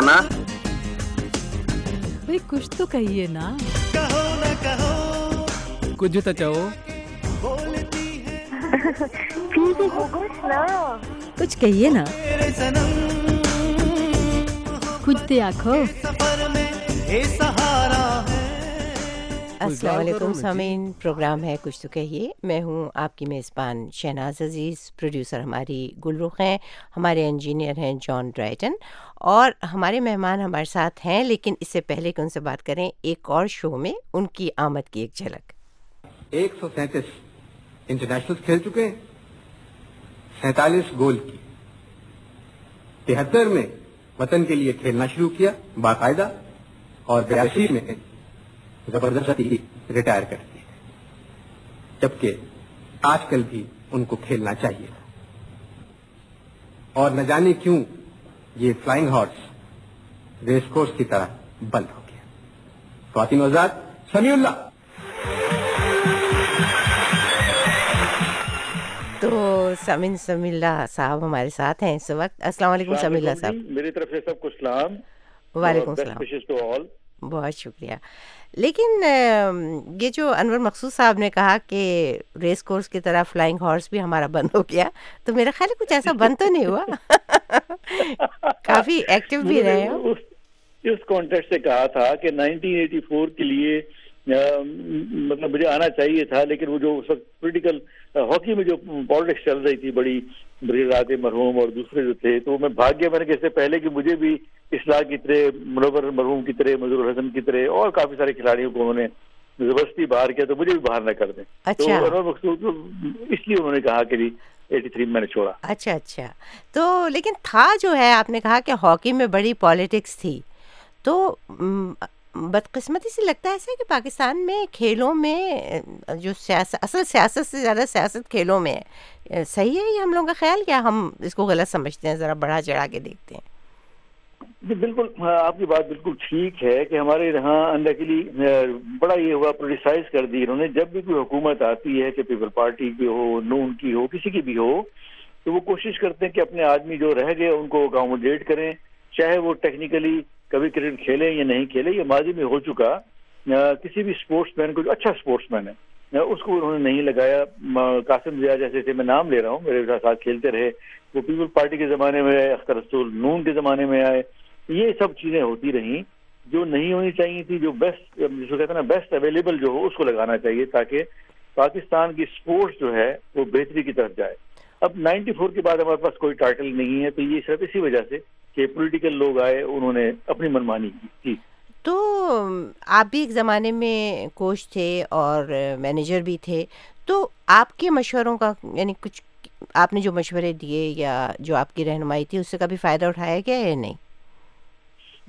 نا بھئی کچھ تو کہیے نا کچھ تو چاہو کچھ کہیے نا کچھ تو آخو السلام علیکم جی۔ سامعین پروگرام ہے کچھ تو کہیے۔ میں ہوں آپ کی میزبان شہناز عزیز پروڈیوسر ہماری گلرخ ہیں ہمارے انجینئر ہیں جان ڈرائٹن اور ہمارے مہمان ہمارے ساتھ ہیں لیکن اس سے پہلے کہ ان سے بات کریں ایک اور شو میں ان کی آمد کی ایک جھلک۔ ایک سو سینتیس انٹرنیشنل کھیل چکے ہیں سینتالیس گول کی۔ تہتر میں وطن کے لیے کھیلنا شروع کیا باقاعدہ اور بیاسی میں زبردستی ریٹائر کر دی جبکہ آج کل بھی ان کو کھیلنا چاہیے۔ اور نہ جانے کیوں یہ فلائنگ ہارس ریس کورس کی طرح بند ہو گیا۔ خواتین آزاد سمیع اللہ۔ تو سمن سمی اللہ صاحب ہمارے ساتھ ہیں اس وقت۔ السلام علیکم سمی اللہ صاحب۔ میری طرف سے سب کو سلام۔ وعلیکم السلام بہت شکریہ۔ لیکن یہ جو انور مقصود صاحب نے کہا کہ ریس کورس کی طرح فلائنگ ہارس بھی ہمارا بند ہو گیا تو میرا خیال ہے کچھ ایسا بند تو نہیں ہوا۔ کافی ایکٹیو بھی رہے ہیں اس کانٹیکٹ سے کہا تھا کہ 1984 کے لیے مطلب مجھے آنا چاہیے تھا لیکن وہ جو اس وقت پولیٹیکل ہاکی میں جو پالیٹکس چل رہی تھی بڑی بریرات مرحوم اور دوسرے جو تھے تو میں بھاگ گیا میں نے کہ اس سے پہلے کہ مجھے بھی اصلاح کی طرح منور مرحوم کی طرح مظہور الحسن کی طرح اور کافی سارے کھلاڑیوں کو انہوں نے زبردستی باہر کیا تو مجھے بھی باہر نہ کر دیں۔ تو اچھا۔ مقصود اس لیے انہوں نے کہا کہ جی ایٹی تھری میں نے چھوڑا۔ اچھا اچھا۔ تو لیکن تھا جو ہے آپ نے کہا کہ ہاکی میں بڑی پالیٹکس تھی۔ تو بدقسمتی سے لگتا ہے ایسا کہ پاکستان میں کھیلوں میں جو سیاست اصل سیاست سے زیادہ سیاست کھیلوں میں ہے صحیح ہے یہ ہم لوگوں کا خیال؟ کیا ہم اس کو غلط سمجھتے ہیں؟ ذرا بڑھا چڑھا کے دیکھتے ہیں۔ جی بالکل ہاں، آپ کی بات بالکل ٹھیک ہے کہ ہمارے یہاں انڈیکلی بڑا یہ ہوا پروڈیسائز کر دی انہوں نے۔ جب بھی کوئی حکومت آتی ہے کہ پیپل پارٹی کی ہو نون کی ہو، کسی کی بھی ہو، تو وہ کوشش کرتے ہیں کہ اپنے آدمی جو رہ گئے ان کو اکاموڈیٹ کریں، چاہے وہ ٹیکنیکلی کبھی کرکٹ کھیلیں یا نہیں کھیلیں، یہ ماضی میں ہو چکا۔ کسی بھی اسپورٹس مین کو جو اچھا اسپورٹس مین ہے اس کو انہوں نے نہیں لگایا۔ قاسم ضیاء جیسے تھے، میں نام لے رہا ہوں، میرے ساتھ کھیلتے رہے۔ وہ پیپل پارٹی کے زمانے میں آئے، اختر رسول نون کے زمانے میں آئے۔ یہ سب چیزیں ہوتی رہیں جو نہیں ہونی چاہیے تھی، جو بیسٹ جس کو کہتے ہیں نا بیسٹ اویلیبل جو ہو، اس کو لگانا چاہیے تاکہ پاکستان کی اسپورٹس جو ہے وہ بہتری کی طرف جائے۔ اب نائنٹی فور کے بعد ہمارے پاس کوئی ٹائٹل نہیں ہے، تو یہ صرف اسی وجہ سے کہ پولیٹیکل لوگ آئے، انہوں نے اپنی منمانی کی تو آپ بھی ایک زمانے میں کوچ تھے اور مینیجر بھی تھے۔ تو آپ کے مشوروں کا یعنی کچھ آپ نے جو مشورے دیے یا جو آپ کی رہنمائی تھی، اس سے کبھی فائدہ اٹھایا گیا یا نہیں؟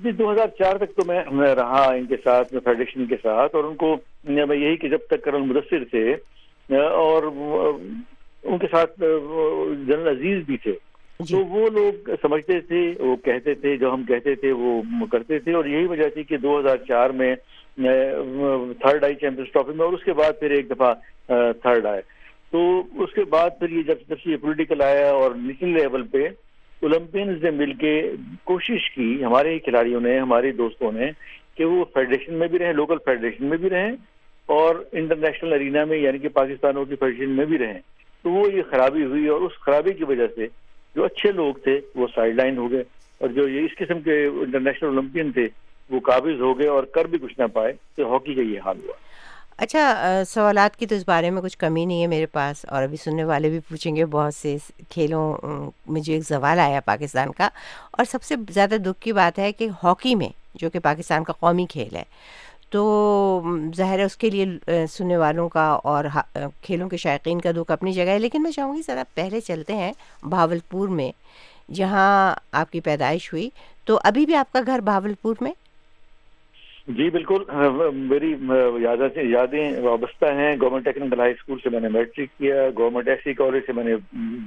جی دو ہزار چار تک تو میں رہا ان کے ساتھ میں فیڈریشن کے ساتھ اور ان کو میں یہی کہ جب تک کرن مدثر تھے اور ان کے ساتھ جنرل عزیز بھی تھے۔ جی۔ تو وہ لوگ سمجھتے تھے وہ کہتے تھے جو ہم کہتے تھے وہ کرتے تھے اور یہی وجہ تھی کہ دو ہزار چار میں تھرڈ آئی چیمپئنس ٹرافی میں اور اس کے بعد پھر ایک دفعہ تھرڈ آئے تو اس کے بعد پھر یہ جب جب سے یہ پولیٹیکل آیا اور نیشنل لیول پہ اولمپئنز نے مل کے کوشش کی، ہمارے ہی کھلاڑیوں نے، ہمارے دوستوں نے کہ وہ فیڈریشن میں بھی رہیں لوکل فیڈریشن میں بھی رہیں اور انٹرنیشنل ارینا میں یعنی کہ پاکستانوں کی فیڈریشن میں بھی رہیں۔ تو وہ یہ خرابی ہوئی اور اس خرابی کی وجہ سے جو اچھے لوگ تھے، وہ سائڈ لائن ہو گئے اور جو یہ اس قسم کے انٹرنیشنل اولمپئن تھے، وہ قابض ہو گئے اور کر بھی کچھ نہ پائے۔ تو ہاکی کا یہ حال ہوا۔ اچھا آ، سوالات کی تو اس بارے میں کچھ کمی نہیں ہے میرے پاس اور ابھی سننے والے بھی پوچھیں گے بہت سے کھیلوں میں جو ایک زوال آیا پاکستان کا اور سب سے زیادہ دکھ کی بات ہے کہ ہاکی میں جو کہ پاکستان کا قومی کھیل ہے تو ظاہر ہے اس کے لیے سننے والوں کا اور کھیلوں کے شائقین کا دکھ اپنی جگہ ہے لیکن میں چاہوں گی ذرا پہلے چلتے ہیں بھاولپور میں جہاں آپ کی پیدائش ہوئی تو ابھی بھی آپ کا گھر بھاولپور میں؟ جی بالکل۔ ہاں، میری یادیں وابستہ ہیں۔ گورنمنٹ ٹیکنیکل ہائی اسکول سے میں نے میٹرک کیا گورنمنٹ ایس سی کالج سے میں نے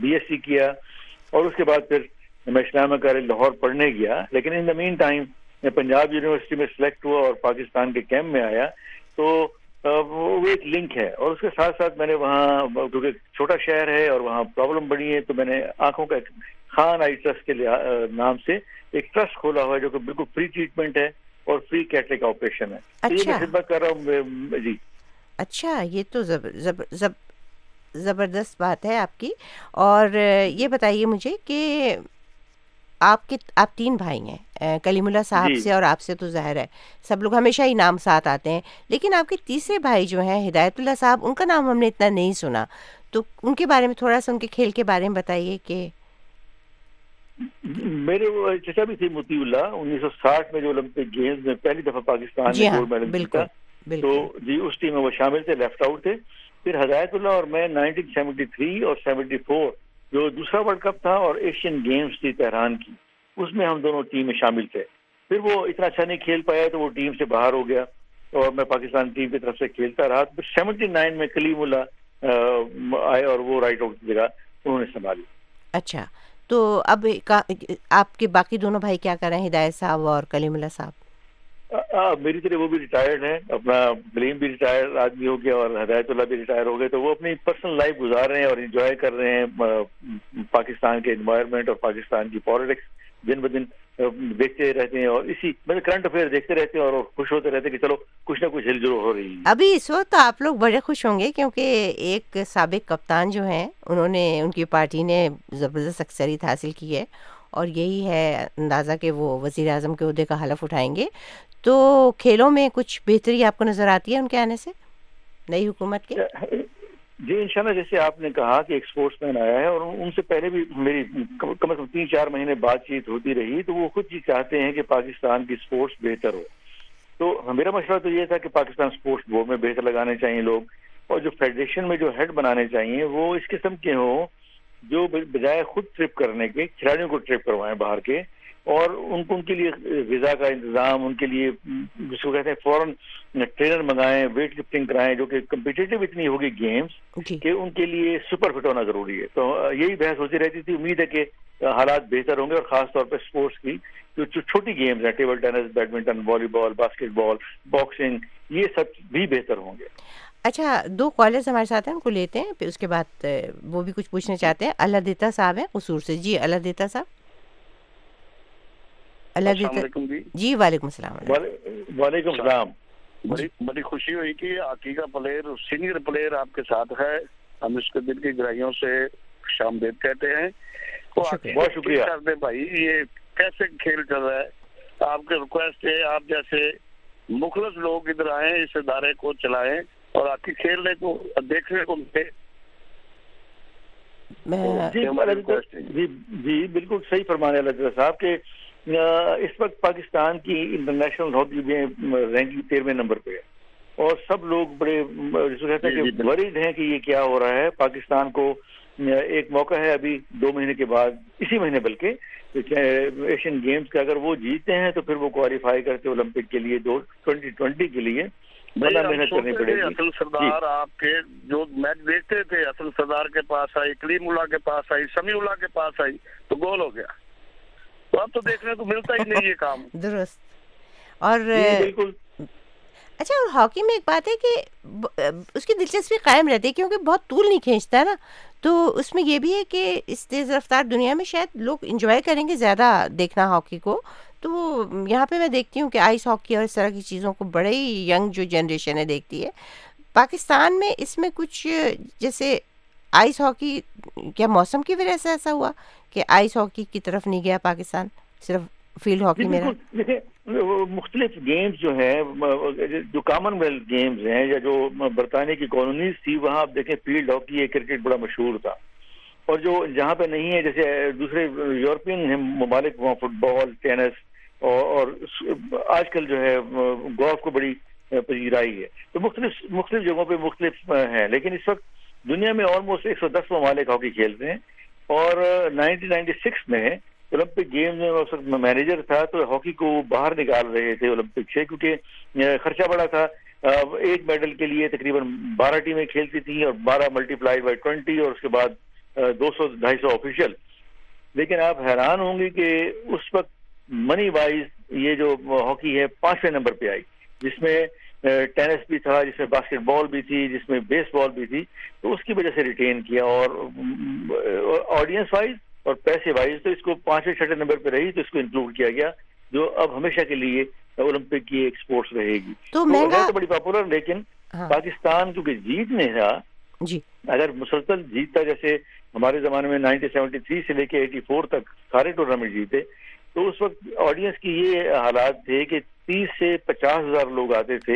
بی ایس سی کیا، اور اس کے بعد پھر میں اسلامہ کالج لاہور پڑھنے گیا۔ لیکن ان دا مین ٹائم میں پنجاب یونیورسٹی میں سلیکٹ ہوا اور پاکستان کے کیمپ میں آیا۔ تو وہ ایک لنک ہے۔ اور اس کے ساتھ ساتھ میں نے وہاں، کیونکہ چھوٹا شہر ہے اور وہاں پرابلم بڑی ہے تو میں نے آنکھوں کا خان آئی ٹرسٹ کے نام سے ایک ٹرسٹ کھولا ہوا ہے جو کہ بالکل فری ٹریٹمنٹ ہے۔ اور فری کیٹرک آپریشن ہے۔ میں خدمت کر رہا ہوں جی۔ اچھا یہ تو زبردست بات ہے آپ کی۔ اور یہ بتائیے مجھے کہ آپ کے آپ تین بھائی ہیں کلیم اللہ صاحب سے اور آپ سے تو ظاہر ہے سب لوگ ہمیشہ ہی نام ساتھ آتے ہیں۔ لیکن آپ کے تیسرے بھائی جو ہیں ہدایت اللہ صاحب ان کا نام ہم نے اتنا نہیں سنا۔ تو ان کے بارے میں تھوڑا سا ان کے کھیل کے بارے میں بتائیے کہ میرے وہ چچا بھی تھے موتی اللہ انیس سو ساٹھ میں جو اولمپک گیمز میں پہلی دفعہ پاکستان جی ہاں بالکل تو جی اس ٹیم میں وہ شامل تھے لیفٹ آؤٹ تھے۔ پھر ہدایت اللہ اور میں نائنٹین سیونٹی تھری اور سیونٹی فور جو دوسرا ورلڈ کپ تھا اور ایشین گیمز تھی تہران کی اس میں ہم دونوں ٹیم میں شامل تھے۔ پھر وہ اتنا اچھا نہیں کھیل پایا تو وہ ٹیم سے باہر ہو گیا اور میں پاکستان ٹیم کی طرف سے کھیلتا رہا۔ پھر سیونٹی نائن میں کلیم اللہ آئے اور وہ رائٹ آؤٹ کی جگہ انہوں نے سنبھالی۔ اچھا۔ تو اب آپ کے باقی دونوں بھائی کیا کر رہے ہیں؟ ہدایت صاحب اور کلیم اللہ صاحب۔ میری طرح وہ بھی ریٹائرڈ ہیں، اپنا کلیم بھی ریٹائر آدمی ہو گیا اور ہدایت اللہ بھی ریٹائر ہو گئے، تو وہ اپنی پرسنل لائف گزار رہے ہیں اور انجوائے کر رہے ہیں پاکستان کے انوائرمنٹ اور پاکستان کی پالیٹکس دن بدن دیکھتے رہتے ہیں اور اسی مطلب کرنٹ افیئر دیکھتے رہتے ہیں اور خوش ہوتے رہتے ہیں کہ چلو کچھ نہ کچھ ہل جل ہو رہی ہے۔ ابھی اس وقت آپ لوگ بڑے خوش ہوں گے کیونکہ ایک سابق کپتان جو ہیں انہوں نے ان کی پارٹی نے زبردست اکثریت حاصل کی ہے اور یہی ہے اندازہ کہ وہ وزیر اعظم کے عہدے کا حلف اٹھائیں گے۔ تو کھیلوں میں کچھ بہتری آپ کو نظر آتی ہے ان کے آنے سے؟ نئی حکومت کے؟ جی انشاءاللہ جیسے آپ نے کہا کہ ایک اسپورٹس مین آیا ہے اور ان سے پہلے بھی میری کم از کم تین چار مہینے بات چیت ہوتی رہی تو وہ خود ہی چاہتے ہیں کہ پاکستان کی اسپورٹس بہتر ہو۔ تو میرا مشورہ تو یہ تھا کہ پاکستان اسپورٹس بورڈ میں بہتر لگانے چاہیے لوگ اور جو فیڈریشن میں جو ہیڈ بنانے چاہیے وہ اس قسم کے ہوں جو بجائے خود ٹرپ کرنے کے، کھلاڑیوں کو ٹرپ کروائیں باہر کے۔ اور ان کو ان کے لیے غذا کا انتظام ان کے لیے جس کو کہتے ہیں فوراً ٹرینر منگائیں ویٹ لفٹنگ کرائیں جو کہ کمپیٹیٹو اتنی ہوگی گیمز جی۔ کہ ان کے لیے سپر فٹ ہونا ضروری ہے۔ تو یہی بحث ہوتی رہتی تھی۔ امید ہے کہ حالات بہتر ہوں گے اور خاص طور پہ اسپورٹس کی جو چھوٹی گیمز ہیں ٹیبل ٹینس بیڈمنٹن والی بال باسکٹ بال باکسنگ یہ سب بھی بہتر ہوں گے۔ اچھا دو کالرز ہمارے ساتھ ہیں ان کو لیتے ہیں پھر اس کے بعد وہ بھی کچھ پوچھنا چاہتے ہیں۔ اللہ دیتا صاحب ہیں قصور سے۔ جی اللہ دیتا صاحب۔ اللہ دیتا جی۔ وعلیکم السلام وعلیکم السلام۔ بڑی بڑی خوشی ہوئی کہ عقیقہ پلیئر سینئر پلیئر آپ کے ساتھ ہے۔ ہم اس کے دل کی گرائیوں سے شام دید کہتے ہیں۔ بہت شکریہ۔ بھائی یہ کیسے کھیل چل رہا ہے؟ آپ کے ریکویسٹ ہے آپ جیسے مخلص لوگ ادھر آئیں اس ادارے کو چلائیں اور آپ کی کھیلنے کو دیکھنے کو ملے۔ جی جی بالکل صحیح فرمانے اللہ صاحب کہ اس وقت پاکستان کی انٹرنیشنل ہاکی میں رینکنگ تیرہویں نمبر پہ ہے۔ اور سب لوگ بڑے کہتے ہیں کہ ورڈ ہیں کہ یہ کیا ہو رہا ہے۔ پاکستان کو ایک موقع ہے ابھی دو مہینے کے بعد اسی مہینے بلکہ ایشین گیمز کا اگر وہ جیتے ہیں تو پھر وہ کوالیفائی کرتے اولمپک کے لیے دو ٹوینٹی ٹوینٹی کے لیے بڑا محنت کرنی پڑے گی۔ اصل سردار آپ کے جو میچ دیکھتے تھے اصل سردار کے پاس آئی کلیم اللہ کے پاس آئی سمی اللہ کے پاس آئی تو گول ہو گیا۔ تو اب تو دیکھنے کو ملتا ہی نہیں یہ کام۔ درست۔ اور بالکل۔ اچھا اور ہاکی میں ایک بات ہے کہ اس کی دلچسپی قائم رہتی ہے کیونکہ بہت طول نہیں کھینچتا ہے نا۔ تو اس میں یہ بھی ہے کہ اس تیز رفتار دنیا میں شاید لوگ انجوائے کریں گے زیادہ دیکھنا ہاکی کو۔ تو یہاں پہ میں دیکھتی ہوں کہ آئس ہاکی اور اس طرح کی چیزوں کو بڑے ہی ینگ جو جنریشن ہے دیکھتی ہے۔ پاکستان میں اس میں کچھ جیسے آئس ہاکی کیا موسم کی وجہ سے ایسا ہوا؟ کہ آئس ہاکی کی طرف نہیں گیا پاکستان صرف فیلڈ ہاکی میں مختلف گیمز جو ہیں جو کامن ویلتھ گیمز ہیں یا جو برطانیہ کی کالونیز تھی وہاں آپ دیکھیں فیلڈ ہاکی کرکٹ بڑا مشہور تھا۔ اور جو جہاں پہ نہیں ہے جیسے دوسرے یورپین ممالک وہاں فٹ بال ٹینس اور آج کل جو ہے گولف کو بڑی پذیرائی ہے۔ تو مختلف مختلف جگہوں پہ مختلف ہیں لیکن اس وقت دنیا میں آلموسٹ ایک سو دس ممالک ہاکی کھیلتے ہیں۔ اور نائنٹین نائنٹی سکس میں اولمپک گیم میں اس وقت مینیجر تھا تو ہاکی کو باہر نکال رہے تھے اولمپک سے کیونکہ خرچہ بڑا تھا۔ ایک میڈل کے لیے تقریباً بارہ ٹیمیں کھیلتی تھیں اور بارہ ملٹی پلائی بائی ٹوینٹی اور اس کے بعد دو سو ڈھائی سو آفیشیل۔ لیکن آپ حیران ہوں گے کہ اس وقت منی وائز یہ جو ہاکی ہے پانچویں نمبر پہ آئی، جس میں ٹینس بھی تھا جس میں باسکٹ بال بھی تھی جس میں بیس بال بھی تھی تو اس کی وجہ سے ریٹین کیا اور آڈینس وائز اور پیسے وائز تو اس کو پانچویں چھٹے نمبر پہ رہی تو اس کو انکلوڈ کیا گیا جو اب ہمیشہ کے لیے اولمپک کی ایک سپورٹس رہے گی۔ تو ہے تو بڑی پاپولر لیکن ہاں۔ پاکستان کیونکہ جیت نہیں رہا جی۔ اگر مسلسل جیتتا جیسے ہمارے زمانے میں نائنٹین سیونٹی تھری سے لے کے ایٹی فور تک سارے ٹورنامنٹ جیتے تو اس وقت آڈینس کی یہ حالات تھے کہ تیس سے پچاس ہزار لوگ آتے تھے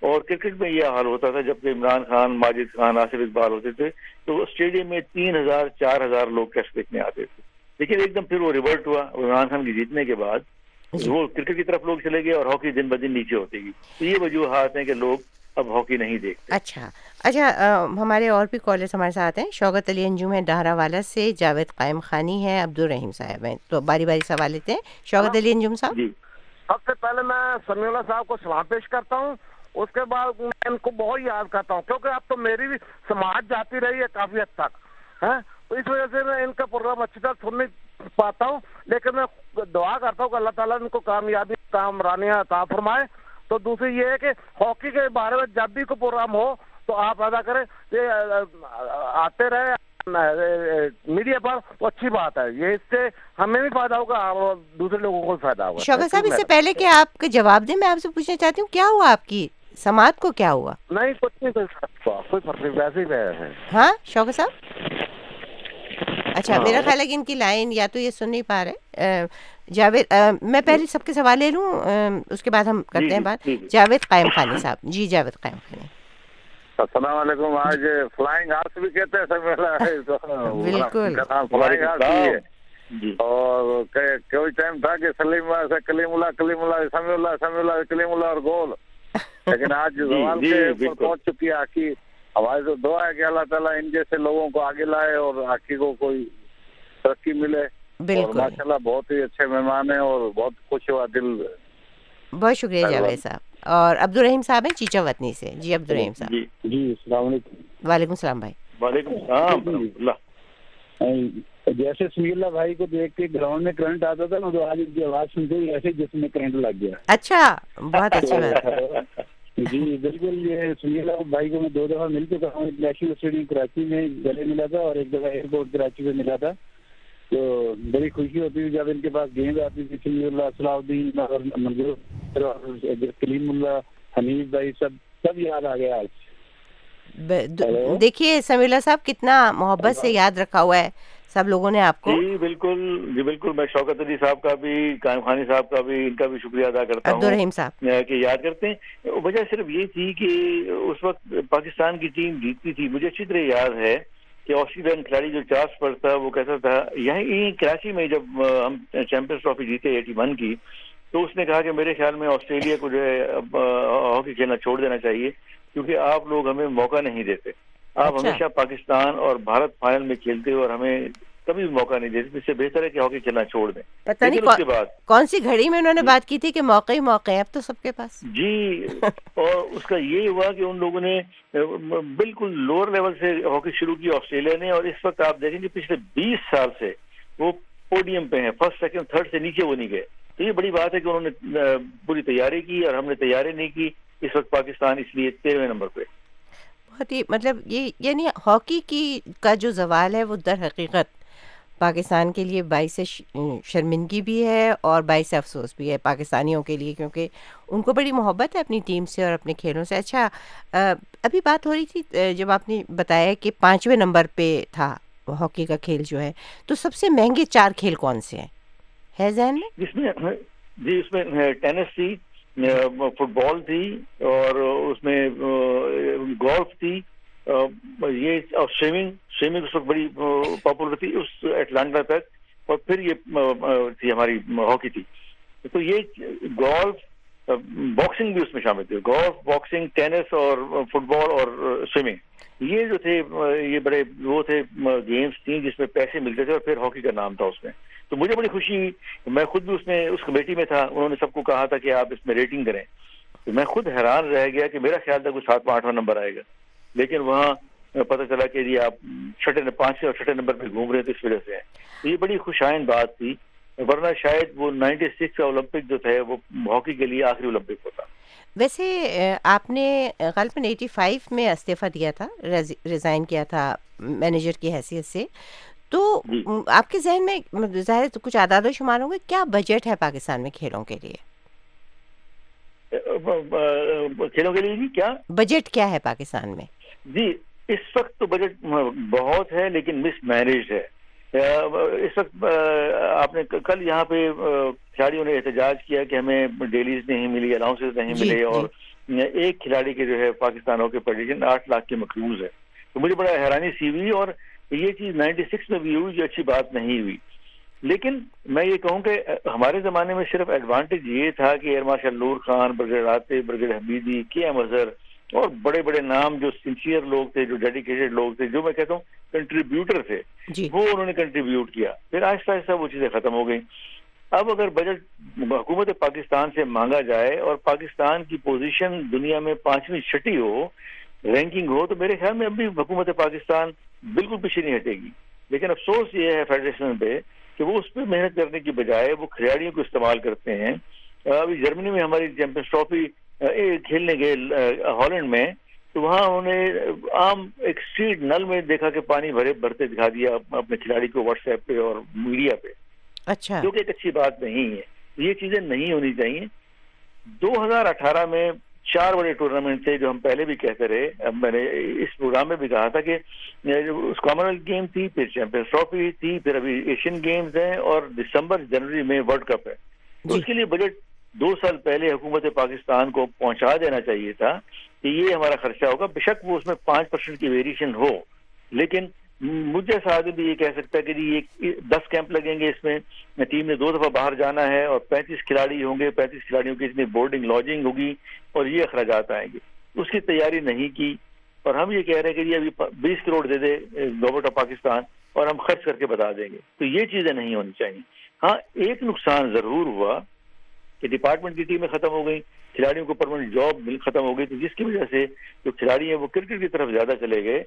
اور کرکٹ میں یہ حال ہوتا تھا جبکہ عمران خان ماجد خان آصف اقبال ہوتے تھے تو اسٹیڈیم میں تین ہزار چار ہزار لوگ ٹیسٹ دیکھنے آتے تھے۔ لیکن ایک دم پھر وہ ریورٹ ہوا۔ عمران خان کی جیتنے کے بعد وہ کرکٹ کی طرف لوگ چلے گئے اور ہاکی دن بدن نیچے ہوتی گئی۔ تو یہ وجوہات ہیں کہ لوگ اب ہاکی نہیں دیکھتے۔ اچھا۔ اچھا ہمارے اور بھی کالرس ہمارے ساتھ ہیں۔ شوکت علی انجم ہے ڈہرا والا سے جاوید قائم خانی ہے عبد الرحیم صاحب ہیں۔ تو باری باری سوال لیتے ہیں۔ شوکت علی انجم صاحب؟ جی۔ سب سے پہلے میں سمیع اللہ صاحب کو سلام پیش کرتا ہوں۔ اس کے بعد میں ان کو بہت یاد کرتا ہوں کیونکہ اب تو میری بھی سماج جاتی رہی ہے کافی حد تک ہیں تو اس وجہ سے میں ان کا پروگرام اچھی طرح سن نہیں پاتا ہوں لیکن میں دعا کرتا ہوں کہ اللہ تعالیٰ ان کو کامیابی کامرانیاں عطا فرمائے۔ تو دوسری یہ ہے کہ ہاکی کے بارے میں جب بھی کوئی پروگرام ہو تو آپ ادا کریں آتے رہے میڈیا پر تو اچھی بات ہے۔ یہ اس سے ہمیں بھی فائدہ ہوگا اور دوسرے لوگوں کو فائدہ ہوگا۔ شوکت صاحب اس سے پہلے کہ آپ کے جواب دیں میں آپ سے پوچھنا چاہتی ہوں کیا ہوا آپ کی؟ سماعت کو کیا ہوا؟ نہیں کچھ نہیں کوئی فرق نہیں ویسے ہی ہیں۔ ہاں شوکت صاحب؟ اچھا میرا خیال ہے کہ ان کی لائن یا تو یہ سن نہیں پا رہے۔ جاوید میں پہلے سب کے سوال لے لوں اس کے بعد ہم کرتے ہیں جی، بات۔ جی، جی۔ جاوید قائم خانی صاحب۔ جی جاوید قائم خانی السلام علیکم۔ آج فلائنگ آرس بھی کہتے ہیں بالکل۔ فلائنگ آرس بھی ہے۔ جی۔ اور کوئی ٹائم تھا کہ سلیم سے کلیم اللہ کلیم اللہ سمی اللہ سمی اللہ کلیم اللہ اور گول۔ لیکن آج زوال جی، کے۔ پہنچ چکی ہے۔ ہاکی ہماری تو دعا ہے کہ اللہ تعالیٰ ان جیسے لوگوں کو آگے لائے اور ہاکی کو کوئی ترقی ملے۔ بالکل۔ ماشاء اللہ بہت ہی اچھے مہمان ہیں اور بہت خوش ہوا دل۔ بہت شکریہ جاوید صاحب۔ اور عبد الرحیم صاحب ہیں چیچا وطنی سے۔ جی عبد الرحیم صاحب۔ جی جی السلام علیکم۔ وعلیکم السلام بھائی۔ وعلیکم السلام اللہ جیسے سمی اللہ بھائی کو دیکھ کے گراؤنڈ میں کرنٹ آتا تھا نا تو آج ان کی آواز سنتے ہی ایسے جسم میں کرنٹ لگ گیا۔ اچھا بہت اچھی بات۔ ہے جی بالکل یہ سمی اللہ بھائی کو میں دو دفعہ مل چکا ہوں۔ ایک نیشنل اسٹیڈیم کراچی میں گلے ملا تھا اور ایک دفعہ ایئرپورٹ کراچی میں ملا تھا۔ تو بڑی خوشی ہوتی تھی جب ان کے پاس گیند آتی تھی سمی اللہ صلاح الدین منظور کلیم اللہ حمید بھائی سب سب یاد آ گیا آج۔ دیکھیے سمی اللہ صاحب کتنا محبت سے یاد رکھا ہوا ہے سب لوگوں نے آپ کو۔ جی بالکل جی بالکل میں شوکت علی صاحب کا بھی قائم خانی صاحب کا بھی ان کا بھی شکریہ ادا کرتا ہوں۔ الرحیم صاحب۔ کہ یاد کرتے ہیں۔ وجہ صرف یہ تھی کہ اس وقت پاکستان کی ٹیم جیتتی تھی۔ مجھے اچھی طرح یاد ہے کہ آسٹریلین کھلاڑی جو چارس پر تھا وہ کہتا تھا یہیں کراچی میں جب ہم چیمپئنس ٹرافی جیتے ایٹی ون کی تو اس نے کہا کہ میرے خیال میں آسٹریلیا کو جو ہے اب ہاکی کھیلنا چھوڑ دینا چاہیے کیونکہ آپ لوگ ہمیں موقع نہیں دیتے آپ اچھا۔ ہمیشہ پاکستان اور بھارت فائنل میں کھیلتے ہو اور ہمیں کبھی بھی موقع نہیں دیتے اس سے بہتر ہے کہ ہاکی کھیلنا چھوڑ دیں۔ پتہ نہیں اس کے کون- بعد کون سی گھڑی میں انہوں نے بات کی تھی کہ موقع ہی موقع ہے؟ اب تو سب کے پاس۔ جی اور اس کا یہ ہوا کہ ان لوگوں نے بالکل لوور لیول سے ہاکی شروع کی آسٹریلیا نے اور اس وقت آپ دیکھیں گے پچھلے بیس سال سے وہ پوڈیم پہ ہیں۔ فرسٹ سیکنڈ تھرڈ سے نیچے وہ نہیں گئے۔ تو یہ بڑی بات ہے کہ انہوں نے پوری تیاری کی اور ہم نے تیاری نہیں کی۔ اس وقت پاکستان اس لیے تیرہویں نمبر پہ۔ بہت ہی مطلب یہ یعنی ہاکی کی کا جو زوال ہے وہ در حقیقت پاکستان کے لیے باعث شرمندگی بھی ہے اور باعث افسوس بھی ہے پاکستانیوں کے لیے کیونکہ ان کو بڑی محبت ہے اپنی ٹیم سے اور اپنے کھیلوں سے۔ اچھا ابھی بات ہو رہی تھی جب آپ نے بتایا کہ پانچویں نمبر پہ تھا ہاکی کا کھیل جو ہے، تو سب سے مہنگے چار کھیل کون سے ہیں؟ ہے ذہن میں جس میں جی اس میں ٹینس تھی فٹ بال تھی اور اس میں گولف تھی۔ یہ اور سوئمنگ سوئمنگ اس وقت بڑی پاپولر تھی، اس اٹلانٹا تک، اور پھر یہ تھی ہماری ہاکی تھی۔ تو یہ گولف باکسنگ بھی اس میں شامل تھی۔ گولف باکسنگ ٹینس اور فٹ بال اور سوئمنگ یہ جو تھے یہ بڑے، وہ تھے گیمس تھیں جس میں پیسے ملتے تھے اور پھر ہاکی کا نام تھا اس میں۔ تو مجھے بڑی خوشی میں خود بھی اس میں، اس کمیٹی میں تھا۔ انہوں نے سب کو کہا تھا کہ آپ اس میں ریٹنگ کریں۔ تو میں خود حیران رہ گیا کہ میرا خیال تھا کوئی ساتواں، آٹھواں نمبر آئے گا۔ لیکن وہاں پتہ چلا کہ جی آپ چھٹے پانچویں اور چھٹے نمبر پہ گھوم رہے ہیں تو اس وجہ سے تو یہ بڑی خوشائن بات تھی۔ ورنہ شاید وہ نائنٹی سکس کا اولمپک جو تھا وہ ہاکی کے لیے آخری اولمپک ہوتا۔ ویسے آپ نے غالباً ایٹی فائیو میں استعفیٰ دیا تھا ریزائن کیا تھا مینیجر کی حیثیت سے۔ تو جی۔ آپ کے ذہن میں ظاہر تو کچھ اعداد و شمار ہوں گے۔ کیا بجٹ ہے پاکستان میں کھیلوں کے لیے؟ کھیلوں کے لیے جی کیا؟ بجٹ کیا ہے پاکستان میں؟ جی اس وقت تو بجٹ بہت ہے لیکن مس مینیجڈ ہے اس وقت آپ نے کل یہاں پہ کھلاڑیوں نے احتجاج کیا کہ ہمیں ڈیلیز نہیں ملی الاؤنسز نہیں جی، ملے جی۔ اور ایک کھلاڑی کے جو ہے پاکستان ہاکی فیڈریشن آٹھ لاکھ کی مقروض ہے۔ تو مجھے بڑا حیرانی سی ہوئی اور یہ چیز نائنٹی سکس میں بھی ہوئی جو اچھی بات نہیں ہوئی۔ لیکن میں یہ کہوں کہ ہمارے زمانے میں صرف ایڈوانٹیج یہ تھا کہ air marshal Noor Khan brigade آتے برگیڈ حمیدی کے ایم اظہر اور بڑے بڑے نام جو سنسیئر لوگ تھے جو ڈیڈیکیٹڈ لوگ تھے جو میں کہتا ہوں کنٹریبیوٹر تھے جی۔ وہ انہوں نے کنٹریبیوٹ کیا۔ پھر آہستہ آہستہ وہ چیزیں ختم ہو گئیں۔ اب اگر بجٹ حکومت پاکستان سے مانگا جائے اور پاکستان کی پوزیشن دنیا میں پانچویں چھٹی ہو رینکنگ ہو تو میرے خیال میں اب بھی حکومت پاکستان بالکل پیچھے نہیں ہٹے گی۔ لیکن افسوس یہ ہے فیڈریشن پہ کہ وہ اس پہ محنت کرنے کی بجائے وہ کھلاڑیوں کو استعمال کرتے ہیں۔ ابھی جرمنی میں ہماری چیمپئنس ٹرافی کھیلنے گئے ہالینڈ میں تو وہاں انہوں نے عام ایک اسٹریٹ نل میں دیکھا کہ پانی بھرے بھرتے دکھا دیا اپنے کھلاڑی کو واٹس ایپ پہ اور میڈیا پہ۔ اچھا۔ جو کہ ایک اچھی بات نہیں ہے۔ یہ چیزیں نہیں ہونی چاہیے۔ دو ہزار اٹھارہ میں چار بڑے ٹورنامنٹ تھے جو ہم پہلے بھی کہتے رہے۔ میں نے اس پروگرام میں بھی کہا تھا کہ کامن ویلتھ گیم تھی پھر چیمپئنس ٹرافی تھی پھر ابھی ایشین گیمز ہیں اور دسمبر جنوری میں ورلڈ کپ ہے۔ جی۔ اس کے لیے بجٹ دو سال پہلے حکومت پاکستان کو پہنچا دینا چاہیے تھا کہ یہ ہمارا خرچہ ہوگا۔ بے شک وہ اس میں پانچ پرسنٹ کی ویریشن ہو۔ لیکن مجھ جیسا بھی یہ کہہ سکتا ہے کہ جی، یہ دس کیمپ لگیں گے اس میں۔ ٹیم نے دو دفعہ باہر جانا ہے اور پینتیس کھلاڑی ہوں گے۔ پینتیس کھلاڑیوں کی اتنی بورڈنگ لاجنگ ہوگی اور یہ اخراجات آئیں گے۔ اس کی تیاری نہیں کی اور ہم یہ کہہ رہے ہیں کہ جی ابھی بیس کروڑ دے دے گورنمنٹ آف پاکستان اور ہم خرچ کر کے بتا دیں گے۔ تو یہ چیزیں نہیں ہونی چاہیے۔ ہاں ایک نقصان ضرور ہوا۔ کہ ڈپارٹمنٹ کی ٹیمیں ختم ہو گئی کھلاڑیوں کو پرماننٹ جاب ختم ہو گئی۔ تو جس کی وجہ سے جو کھلاڑی ہیں وہ کرکٹ کی طرف زیادہ چلے گئے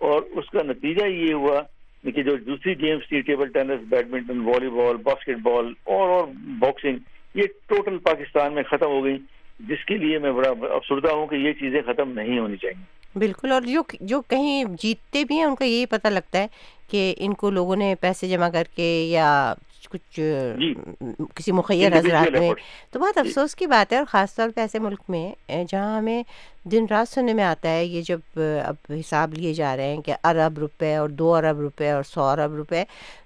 اور اس کا نتیجہ یہ ہوا کہ جو دوسری گیمز تھی ٹیبل ٹینس بیڈمنٹن والی بال باسکٹ بال اور اور باکسنگ یہ ٹوٹل پاکستان میں ختم ہو گئی۔ جس کے لیے میں بڑا افسردہ ہوں کہ یہ چیزیں ختم نہیں ہونی چاہیے۔ بالکل، اور جو جو کہیں جیتتے بھی ہیں، ان کا یہی پتہ لگتا ہے کہ ان کو لوگوں نے پیسے جمع کر کے یا کچھ جی۔ کسی مخیر حضرات میں۔ تو بہت افسوس کی بات ہے اور خاص طور پہ ایسے ملک میں جہاں ہمیں دن رات سننے میں آتا ہے یہ جب اب حساب لیے جا رہے ہیں کہ ارب روپے اور دو ارب روپے اور سو ارب روپے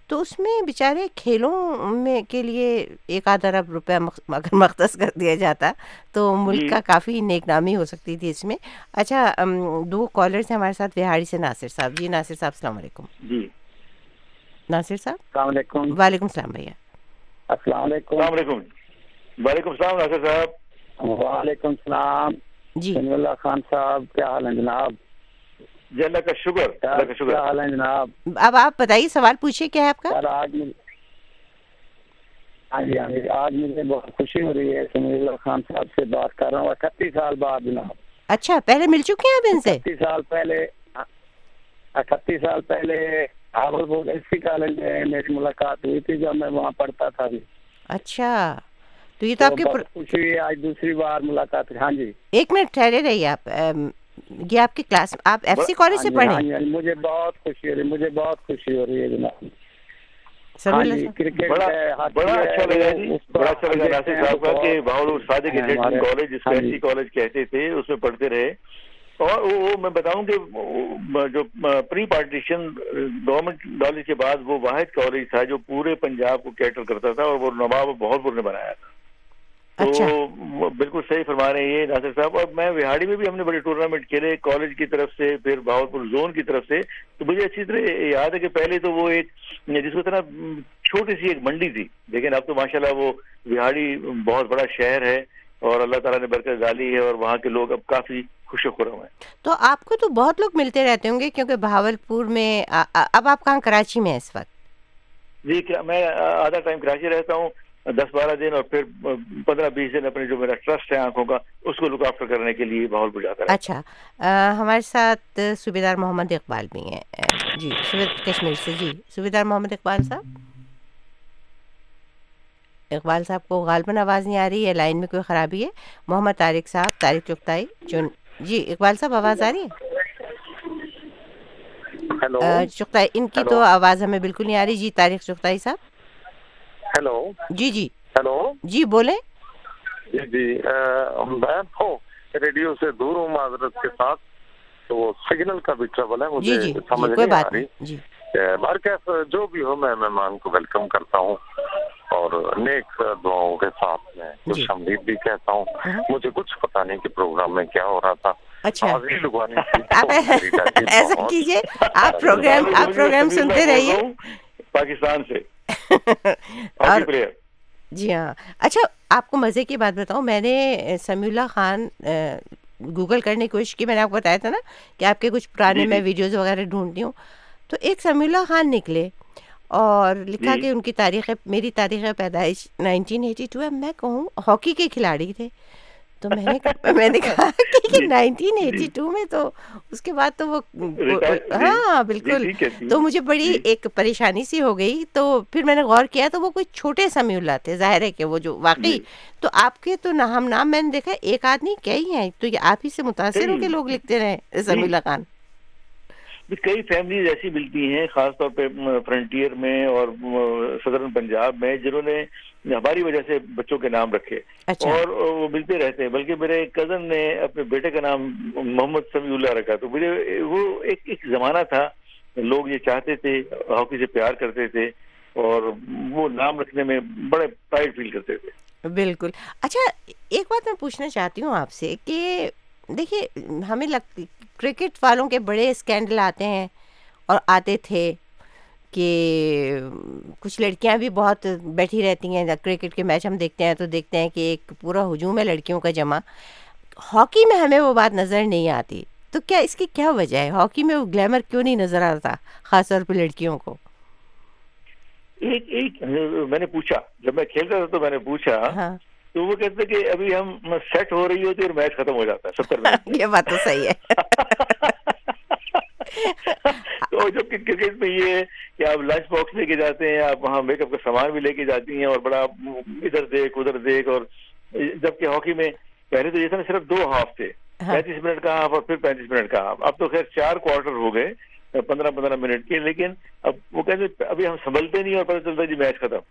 تو اس میں بیچارے کھیلوں میں کے لیے ایک آدھ ارب روپے اگر مختص کر دیا جاتا تو ملک جی۔ کا کافی نیک نامی ہو سکتی تھی اس میں اچھا دو کالرس ہیں ہمارے ساتھ بہاڑی سے ناصر صاحب جی ناصر صاحب السلام علیکم جی ناصر صاحب السلام علیکم۔ وعلیکم السلام بھیا۔ السلام علیکم۔ السلام علیکم۔ وعلیکم السلام ناصر صاحب۔ وعلیکم السلام۔ جی۔ سمی اللہ خان صاحب کیا حال ہے جناب؟ جی اللہ کا شکر اللہ کا شکر۔ کیا حال ہے جناب؟ اب آپ بتائیے سوال پوچھیے کیا ہے آپ کا؟ سر آج مجھے ہاں جی ہاں جی آج مجھے بہت خوشی ہو رہی ہے سمی اللہ خان صاحب سے بات کر رہا ہوں۔ اٹھتیس سال بعد جناب۔ اچھا پہلے مل چکے ہیں آپ ان سے؟ اٹھتیس سال پہلے اٹھتیس سال پہلے آور بورڈ ایس سی کالج میں میری ملاقات ہوئی تھی جب میں وہاں پڑھتا تھا بھی۔ اچھا۔ تو یہ تو آپ کے خوشی ہوئی آج دوسری بار ملاقات ہاں جی۔ ایک منٹ ٹھہرے رہیے آپ۔ یہ آپ کی کلاس آپ ایف سی کالج سے ہاں جی، ہاں پڑھے جی، ہاں جی، مجھے بہت خوشی ہو رہی ہے مجھے بہت خوشی ہو رہی ہے جناب۔ ہاں۔ کرکٹ بڑا اچھا لگا جی بڑا اچھا لگا ہم ناصر دیکھتے ہیں صاحب کا تو کہ بہت- بہاول صادق ہیں انجینئرنگ ہمارے- کالج جس کو ہاں ایس۔ سی کالج کہتے تھے اس میں پڑھتے رہے۔ اور وہ میں بتاؤں کہ جو پری پارٹیشن گورنمنٹ کالج کے بعد وہ واحد کالج تھا جو پورے پنجاب کو کیٹر کرتا تھا اور وہ نواب بہت پور نے بنایا تھا۔ اچھا۔ تو وہ بالکل صحیح فرما رہے ہیں یہ ناصر صاحب۔ اور میں وہاڑی میں بھی ہم نے بڑے ٹورنامنٹ کھیلے کالج کی طرف سے پھر بہاولپور زون کی طرف سے۔ تو مجھے اچھی طرح یاد ہے کہ پہلے تو وہ ایک جس کو طرح چھوٹی سی ایک منڈی تھی۔ لیکن اب تو ماشاءاللہ وہ وہاڑی بہت بڑا شہر ہے۔ اور اللہ تعالیٰ نے برکت ڈالی ہے اور وہاں کے لوگ اب کافی خوش و خرم ہیں۔ تو آپ کو تو بہت لوگ ملتے رہتے ہوں گے کیونکہ بہاول پور میں اب آپ کہاں کراچی میں ہیں اس وقت؟ جی کیا میں آدھا ٹائم کراچی رہتا ہوں دس بارہ دن اور پھر پندرہ بیس دن اپنے جو میرا ٹرسٹ ہے آنکھوں کا اس کو لک آفٹر کرنے کے لیے بہت جاتا رہتا اچھا ہمارے ساتھ صوبیدار محمد اقبال بھی ہیں۔ جی کشمیر سے۔ جی صوبیدار محمد اقبال صاحب؟ اقبال صاحب کو غالباً آواز نہیں آ رہی ہے لائن میں کوئی خرابی ہے؟ محمد طارق صاحب طارق چغتائی جو جی اقبال صاحب آواز آ رہی ہے؟ چغتائی ان کی تو آواز ہمیں بالکل نہیں آ رہی۔ جی طارق چغتائی صاحب۔ ہیلو۔ جی جی۔ ہیلو۔ جی بولیں۔ جی جی۔ میں ریڈیو سے دور ہوں معذرت کے ساتھ تو سگنل کا بھی ٹربل ہے مجھے جی سمجھ جی کوئی نہیں آ رہی۔ جی۔ بارکیف جو بھی ہو میں مہمان کو ویلکم کرتا ہوں اور نیک دعاؤں کے ساتھ میں جی۔ خوش آمدید بھی کہتا ہوں۔ ہاں۔ مجھے کچھ پتا نہیں کہ پروگرام میں کیا ہو رہا تھا۔ اچھا۔ ایسا کیجیے آپ پروگرام آپ پروگرام سنتے رہیے۔ پاکستان سے۔ جی ہاں۔ اچھا آپ کو مزے کی بات بتاؤں میں نے سمیع اللہ خان گوگل کرنے کی کوشش کی میں نے آپ کو بتایا تھا نا کہ آپ کے کچھ پرانے جی، میں جی۔ ویڈیوز وغیرہ ڈھونڈتی ہوں۔ تو ایک سمیع اللہ خان نکلے اور لکھا جی۔ کہ ان کی تاریخ میری تاریخ پیدائش 1982 ہے میں کہوں ہاکی کے کھلاڑی تھے تو میں نے کہا- میں نے کہا کہ جی۔ 1982 میں تو اس کے بعد تو وہ۔ ہاں بالکل جی۔ تو مجھے بڑی جی۔ ایک پریشانی سی ہو گئی تو پھر میں نے غور کیا تو وہ کوئی چھوٹے سمیع اللہ تھے ظاہر ہے کہ وہ جو واقعی۔ تو آپ کے تو نام نام میں نے دیکھا ایک آدمی کئی ہیں تو یہ آپ ہی سے متاثر ہو کے۔ لوگ لکھتے رہے سمیع اللہ خان کئی فیملیز ایسی ملتی ہیں خاص طور پہ فرنٹیئر میں اور صدرن پنجاب میں جنہوں نے ہماری وجہ سے بچوں کے نام رکھے۔ اچھا۔ اور وہ ملتے رہتے ہیں بلکہ میرے کزن نے اپنے بیٹے کا نام محمد سمیع اللہ رکھا۔ تو مجھے وہ ایک ایک زمانہ تھا لوگ یہ چاہتے تھے ہاکی سے پیار کرتے تھے اور وہ نام رکھنے میں بڑے پرائڈ فیل کرتے تھے۔ بالکل۔ اچھا ایک بات میں پوچھنا چاہتی ہوں آپ سے کہ دیکھیے ہمیں لگ کرکٹ والوں کے بڑے اسکینڈل آتے ہیں اور آتے تھے کہ کچھ لڑکیاں بھی بہت بیٹھی رہتی ہیں۔ کرکٹ کے میچ ہم دیکھتے ہیں تو دیکھتے ہیں کہ ایک پورا ہجوم ہے لڑکیوں کا جمع۔ ہاکی میں ہمیں وہ بات نظر نہیں آتی۔ تو کیا اس کی کیا وجہ ہے؟ ہاکی میں وہ گلیمر کیوں نہیں نظر آتا خاص طور پہ لڑکیوں کو؟ ایک ایک میں نے پوچھا۔ جب میں کھیلتا تھا تو میں نے پوچھا ہاں۔ تو وہ کہتے کہ ابھی ہم سیٹ ہو رہی ہوتی اور میچ ختم ہو جاتا ہے ستر منٹ یہ بات تو صحیح ہے۔ تو جبکہ کرکٹ میں یہ ہے کہ آپ لنچ باکس لے کے جاتے ہیں آپ وہاں میک اپ کا سامان بھی لے کے جاتی ہیں اور بڑا ادھر دیکھ ادھر دیکھ اور جبکہ ہاکی میں پہلے تو یہ تھا نا صرف دو ہاف تھے۔ ہاں۔ پینتیس منٹ کا ہاف اور پھر پینتیس منٹ کا ہاف اب تو خیر چار کوارٹر ہو گئے پندرہ پندرہ منٹ کے لیکن اب وہ کہتے ابھی ہم سنبھلتے نہیں اور پتہ چلتا جی میچ ختم۔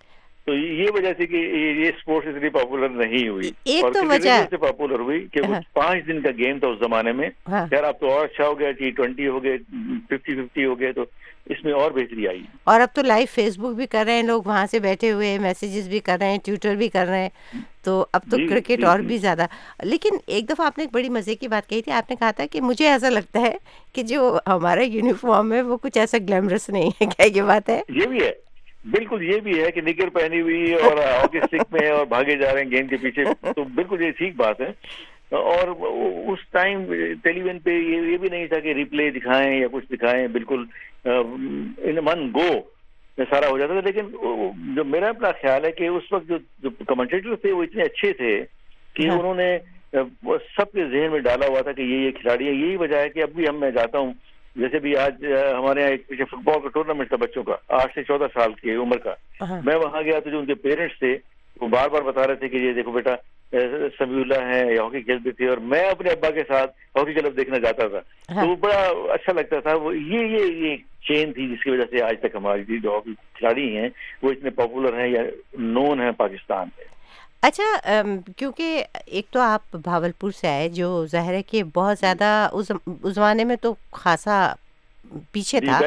تو یہ وجہ سے کہ یہ اسپورٹس اتنی پاپولر نہیں ہوئی۔ ایک تو وجہ- سے پاپولر ہوئی کہ وہ ہاں۔ پانچ دن کا گیم تھا اس زمانے میں۔ ہاں۔ خیر اب تو اور اچھا ہو گیا ٹی ٹوینٹی ہو گئے ففٹی ففٹی ہو گئے تو اس میں اور بہتری آئی۔ اور اب تو لائیو فیس بک بھی کر رہے ہیں لوگ وہاں سے بیٹھے ہوئے میسیجز بھی کر رہے ہیں ٹویٹر بھی کر رہے ہیں۔ تو اب تو جی، کرکٹ جی، اور جی۔ بھی زیادہ۔ لیکن ایک دفعہ آپ نے ایک بڑی مزے کی بات کہی تھی۔ آپ نے کہا تھا کہ مجھے ایسا لگتا ہے کہ جو ہمارا یونیفارم ہے وہ کچھ ایسا گلیمرس نہیں ہے۔ کیا یہ بات ہے؟ یہ بھی ہے۔ بالکل یہ بھی ہے کہ نکر پہنی ہوئی اور ہاکی اسٹک میں اور بھاگے جا رہے ہیں گیند کے پیچھے تو بالکل یہ ٹھیک بات ہے۔ اور اس ٹائم ٹیلی ویژن پہ یہ بھی نہیں تھا کہ ریپلے دکھائیں یا کچھ دکھائیں بالکل ان من گو سارا ہو جاتا تھا۔ لیکن جو میرا اپنا خیال ہے کہ اس وقت جو کمنٹیٹر تھے وہ اتنے اچھے تھے کہ ہاں۔ انہوں نے سب کے ذہن میں ڈالا ہوا تھا کہ یہ یہ کھلاڑی ہے۔ یہی وجہ ہے کہ اب بھی ہم میں جاتا ہوں جیسے بھی آج ہمارے یہاں ایک پیچھے فٹ بال کا ٹورنامنٹ تھا بچوں کا آٹھ سے چودہ سال کی عمر کا۔ میں وہاں گیا تو جو ان کے پیرنٹس تھے وہ بار بار بتا رہے تھے کہ یہ دیکھو بیٹا سمیع اللہ ہے یا ہاکی کھیلتے تھے اور میں اپنے ابا کے ساتھ ہاکی کلب دیکھنا جاتا تھا۔ تو وہ بڑا اچھا لگتا تھا وہ یہ یہ یہ چین تھی جس کی وجہ سے آج تک ہماری جو ہاکی کھلاڑی ہیں وہ اتنے پاپولر ہیں یا نون ہیں پاکستان میں اچھا کیونکہ ایک تو آپ بھاولپور سے آئے جو ظاہر ہے کہ بہت زیادہ اس زمانے میں تو خاصا پیچھے تھا۔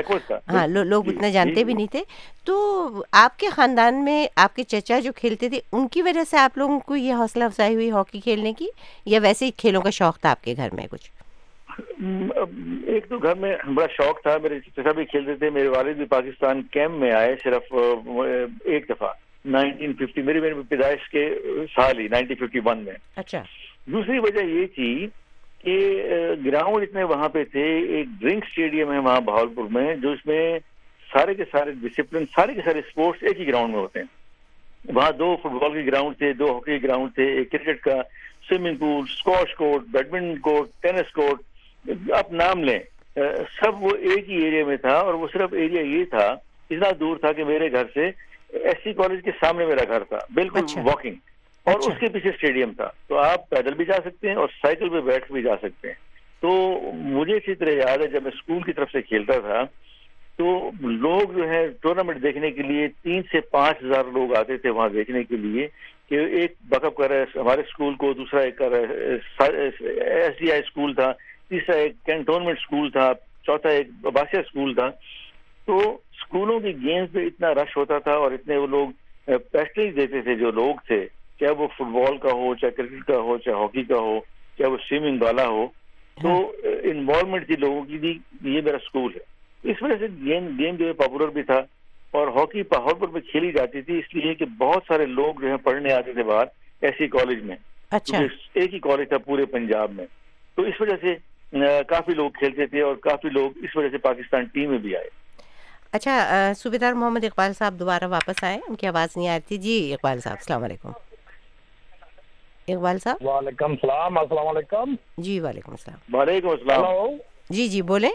ہاں لوگ اتنے جانتے بھی نہیں تھے۔ تو آپ کے خاندان میں آپ کے چچا جو کھیلتے تھے ان کی وجہ سے آپ لوگوں کو یہ حوصلہ افزائی ہوئی ہاکی کھیلنے کی یا ویسے ہی کھیلوں کا شوق تھا آپ کے گھر میں کچھ؟ ایک تو گھر میں بڑا شوق تھا میرے چچا بھی کھیلتے تھے میرے والد بھی پاکستان کیمپ میں آئے صرف ایک دفعہ۔ نائنٹین ففٹی میری میری پیدائش کے سال ہی نائنٹین ففٹی ون میں۔ اچھا۔ دوسری وجہ یہ تھی کہ گراؤنڈ اتنے وہاں پہ تھے ایک ڈرنک اسٹیڈیم ہے وہاں بہاولپور میں جو اس میں سارے کے سارے ڈسپلن سارے کے سارے اسپورٹس ایک ہی گراؤنڈ میں ہوتے ہیں۔ وہاں دو فٹ بال کے گراؤنڈ تھے دو ہاکی کے گراؤنڈ تھے ایک کرکٹ کا swimming pool squash court badminton court tennis court آپ نام لیں سب وہ ایک ہی ایریا میں تھا اور وہ صرف ایریا یہ تھا اتنا دور تھا کہ میرے گھر سے ایس سی کالج کے سامنے میرا گھر تھا بالکل اچھا۔ واکنگ اور اچھا۔ اس کے پیچھے اسٹیڈیم تھا۔ تو آپ پیدل بھی جا سکتے ہیں اور سائیکل پہ بیٹھ بھی جا سکتے ہیں۔ تو مجھے اسی طرح یاد ہے جب میں اسکول کی طرف سے کھیلتا تھا تو لوگ جو ہے ٹورنامنٹ دیکھنے کے لیے تین سے پانچ ہزار لوگ آتے تھے وہاں دیکھنے کے لیے کہ ایک بیک اپ کر رہا ہے ہمارے اسکول کو دوسرا ایک کر رہا ہے۔ ایس ڈی آئی اسکول تھا تیسرا ایک کینٹونمنٹ اسکول تھا چوتھا ایک باسیا اسکول تھا۔ تو اسکولوں کی گیمز پہ اتنا رش ہوتا تھا اور اتنے وہ لوگ پیسٹریز دیتے تھے جو لوگ تھے چاہے وہ فٹ بال کا ہو چاہے کرکٹ کا ہو چاہے ہاکی کا ہو چاہے وہ سوئمنگ والا ہو تو انوالومنٹ تھی لوگوں کی بھی یہ میرا اسکول ہے۔ اس وجہ سے گیم گیم جو ہے پاپولر بھی تھا اور ہاکی پہاڑ پر بھی کھیلی جاتی تھی اس لیے کہ بہت سارے لوگ جو ہے پڑھنے آتے تھے باہر ایسی کالج میں۔ اچھا۔ ایک ہی کالج تھا پورے پنجاب میں۔ تو اس وجہ سے کافی لوگ کھیلتے تھے اور کافی لوگ اس وجہ سے پاکستان ٹیم میں بھی آئے۔ اچھا صوبیدار محمد اقبال صاحب دوبارہ واپس آئے ان کی آواز نہیں آ رہی تھی۔ جی اقبال صاحب السلام علیکم۔ اقبال صاحب؟ وعلیکم السلام السلام علیکم۔ جی وعلیکم السلام۔ وعلیکم السلام۔ جی جی بولیں۔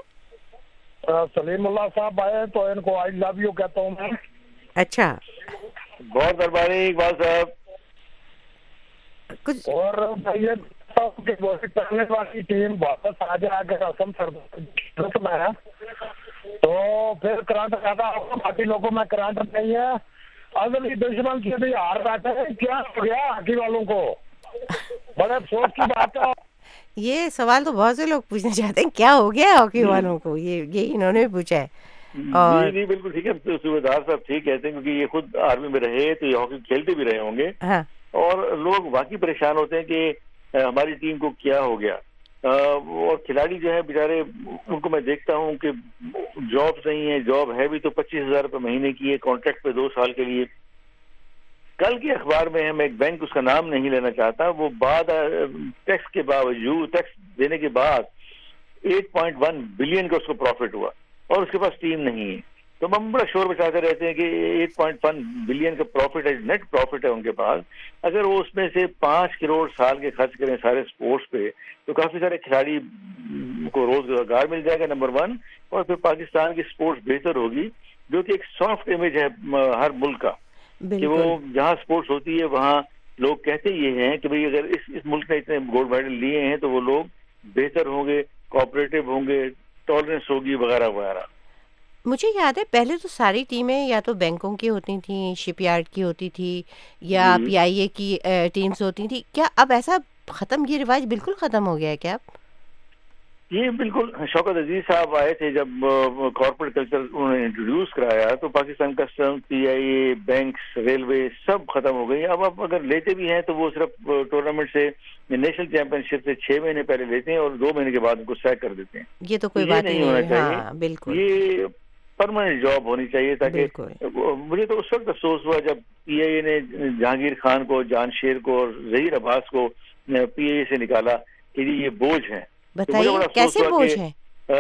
سلیم اللہ صاحب آئے تو ان کو آئی لو یو کہتا ہوں میں۔ اچھا۔ بہت درباری اقبال صاحب۔ کچھ اور یہ گوشت کرنے والی ٹیم واپس آ جائے اگر رسم سردار میں تو پھر کرنٹ رہتا ہوگا باقی لوگوں میں کرنٹ نہیں ہے۔ اگلی دشمن سے بھی ہار بیٹھے ہیں کیا ہو گیا ہاکی والوں کو؟ بڑے افسوس کی بات ہے۔ یہ سوال تو بہت سے لوگ پوچھنا چاہتے ہیں کیا ہو گیا ہاکی والوں کو؟ یہ یہ انہوں نے بھی پوچھا ہے۔ اور جی جی بالکل ٹھیک ہے۔ صوبے دار صاحب ٹھیک کہتے ہیں کیونکہ یہ خود آرمی میں رہے تو یہ ہاکی کھیلتے بھی رہے ہوں گے۔ ہاں۔ اور لوگ واقعی پریشان ہوتے ہیں کہ ہماری ٹیم کو کیا ہو گیا۔ اور کھلاڑی جو ہے بیچارے، ان کو میں دیکھتا ہوں کہ جاب نہیں ہے جاب ہے بھی تو پچیس ہزار روپے مہینے کی ہے کانٹریکٹ پہ دو سال کے لیے۔ کل کے اخبار میں ہے میں ایک بینک اس کا نام نہیں لینا چاہتا، وہ بعد ٹیکس کے باوجود ٹیکس دینے کے بعد ایٹ پوائنٹ ون بلین کا اس کو پروفٹ ہوا اور اس کے پاس ٹیم نہیں ہے۔ تو ہم بڑا شور بچاتے رہتے ہیں کہ ایٹ پوائنٹ ون بلین کا پروفٹ ہے نیٹ پروفٹ ہے ان کے پاس۔ اگر وہ اس میں سے پانچ کروڑ سال کے خرچ کریں سارے اسپورٹس پہ تو کافی سارے کھلاڑی کو روزگار مل جائے گا نمبر ون۔ اور پھر پاکستان کی اسپورٹس بہتر ہوگی جو کہ ایک سافٹ امیج ہے ہر ملک کا۔ کہ وہ جہاں اسپورٹس ہوتی ہے وہاں لوگ کہتے یہ ہیں کہ بھئی اگر اس اس ملک نے اتنے گولڈ میڈل لیے ہیں تو وہ لوگ بہتر ہوں گے کوآپریٹو ہوں گے ٹالرنس ہوگی وغیرہ وغیرہ۔ مجھے یاد ہے پہلے تو ساری ٹیمیں یا تو بینکوں کی ہوتی تھیں شپ یارڈ کی ہوتی تھی یا۔ پی آئی اے کی ٹیمز ہوتی تھیں۔ کیا اب ایسا ختم یہ رواج بالکل ختم ہو گیا ہے کیا اب؟ یہ بالکل شوکت عزیز صاحب آئے تھے جب کارپوریٹ کلچر انہوں نے انٹروڈیوس کرایا تو Pakistan custom P I A banks railway سب ختم ہو گئی اب آپ اگر لیتے بھی ہیں تو وہ صرف ٹورنامنٹ سے نیشنل چیمپئن شپ سے چھ مہینے پہلے لیتے ہیں اور دو مہینے کے بعد ان کو سیک کر دیتے ہیں۔ یہ تو کوئی بات ہی نہیں ہونا چاہیے۔ ہاں بالکل۔ یہ پرماننٹ جاب ہونی چاہیے تاکہ مجھے تو اس وقت افسوس ہوا جب پی آئی اے نے جہانگیر خان کو جان شیر کو اور ظہیر عباس کو پی آئی اے سے نکالا کہ یہ بوجھ ہیں بتائیے کیسے بوجھ آ،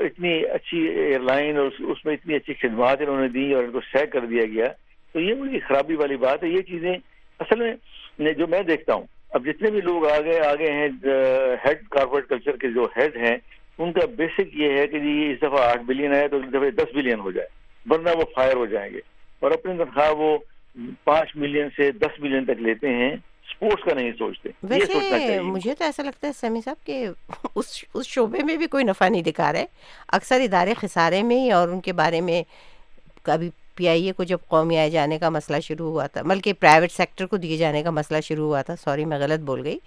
اتنی اچھی ایئر لائن اور اس- میں اتنی اچھی خدمات انہوں نے دی اور ان کو سیک کر دیا گیا تو یہ بڑی خرابی والی بات ہے یہ چیزیں اصل میں جو میں دیکھتا ہوں اب جتنے بھی لوگ آگے آگے ہیں ہیڈ کارپوریٹ کلچر کے جو ہیڈ ہیں ان کا بیسک یہ ہے کہ جی اس دفعہ آٹھ بلین ہے تو اس دفعہ دس بلین ہو جائے ورنہ وہ فائر ہو جائیں گے۔ اور اپنی تنخواہ وہ پانچ ملین سے دس ملین تک لیتے ہیں اسپورٹس کا نہیں سوچتے ویسے مجھے تو ایسا لگتا ہے سمی صاحب کہ اس اس شعبے میں بھی کوئی نفع نہیں دکھا رہے اکثر ادارے خسارے میں ہی اور ان کے بارے میں کبھی پی آئی اے کو جب قومی آئے جانے کا مسئلہ شروع ہوا تھا بلکہ پرائیویٹ سیکٹر کو دیے جانے کا مسئلہ شروع ہوا تھا۔ سوری میں غلط بول گئی۔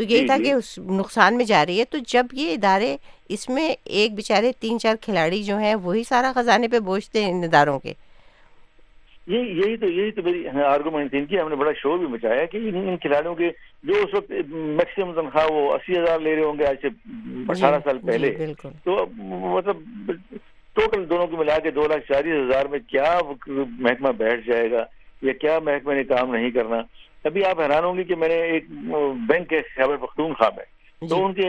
تو یہی جی، تھا جی۔ کہ اس نقصان میں جا رہی ہے۔ تو جب یہ ادارے اس میں ایک بیچارے تین چار کھلاڑی جو ہیں وہی سارا خزانے پہ بوجھتے ہیں ان اداروں کے۔ یہی یہی تو یہی تو میری آرگومنٹ تھی ان کی ہم نے بڑا شور بھی مچایا کہ ان کھلاڑیوں کے جو اس وقت میکسیمم تنخواہ وہ اسی ہزار لے رہے ہوں گے آج سے اٹھارہ جی، سال جی، پہلے۔ تو مطلب ٹوٹل دونوں کو ملا کے دو لاکھ چالیس ہزار میں کیا محکمہ بیٹھ جائے گا یا کیا محکمہ نے کام نہیں کرنا؟ ابھی آپ حیران ہوں گی کہ میں نے ایک بینک کے خیبر پختونخوا میں جی۔ تو ان کے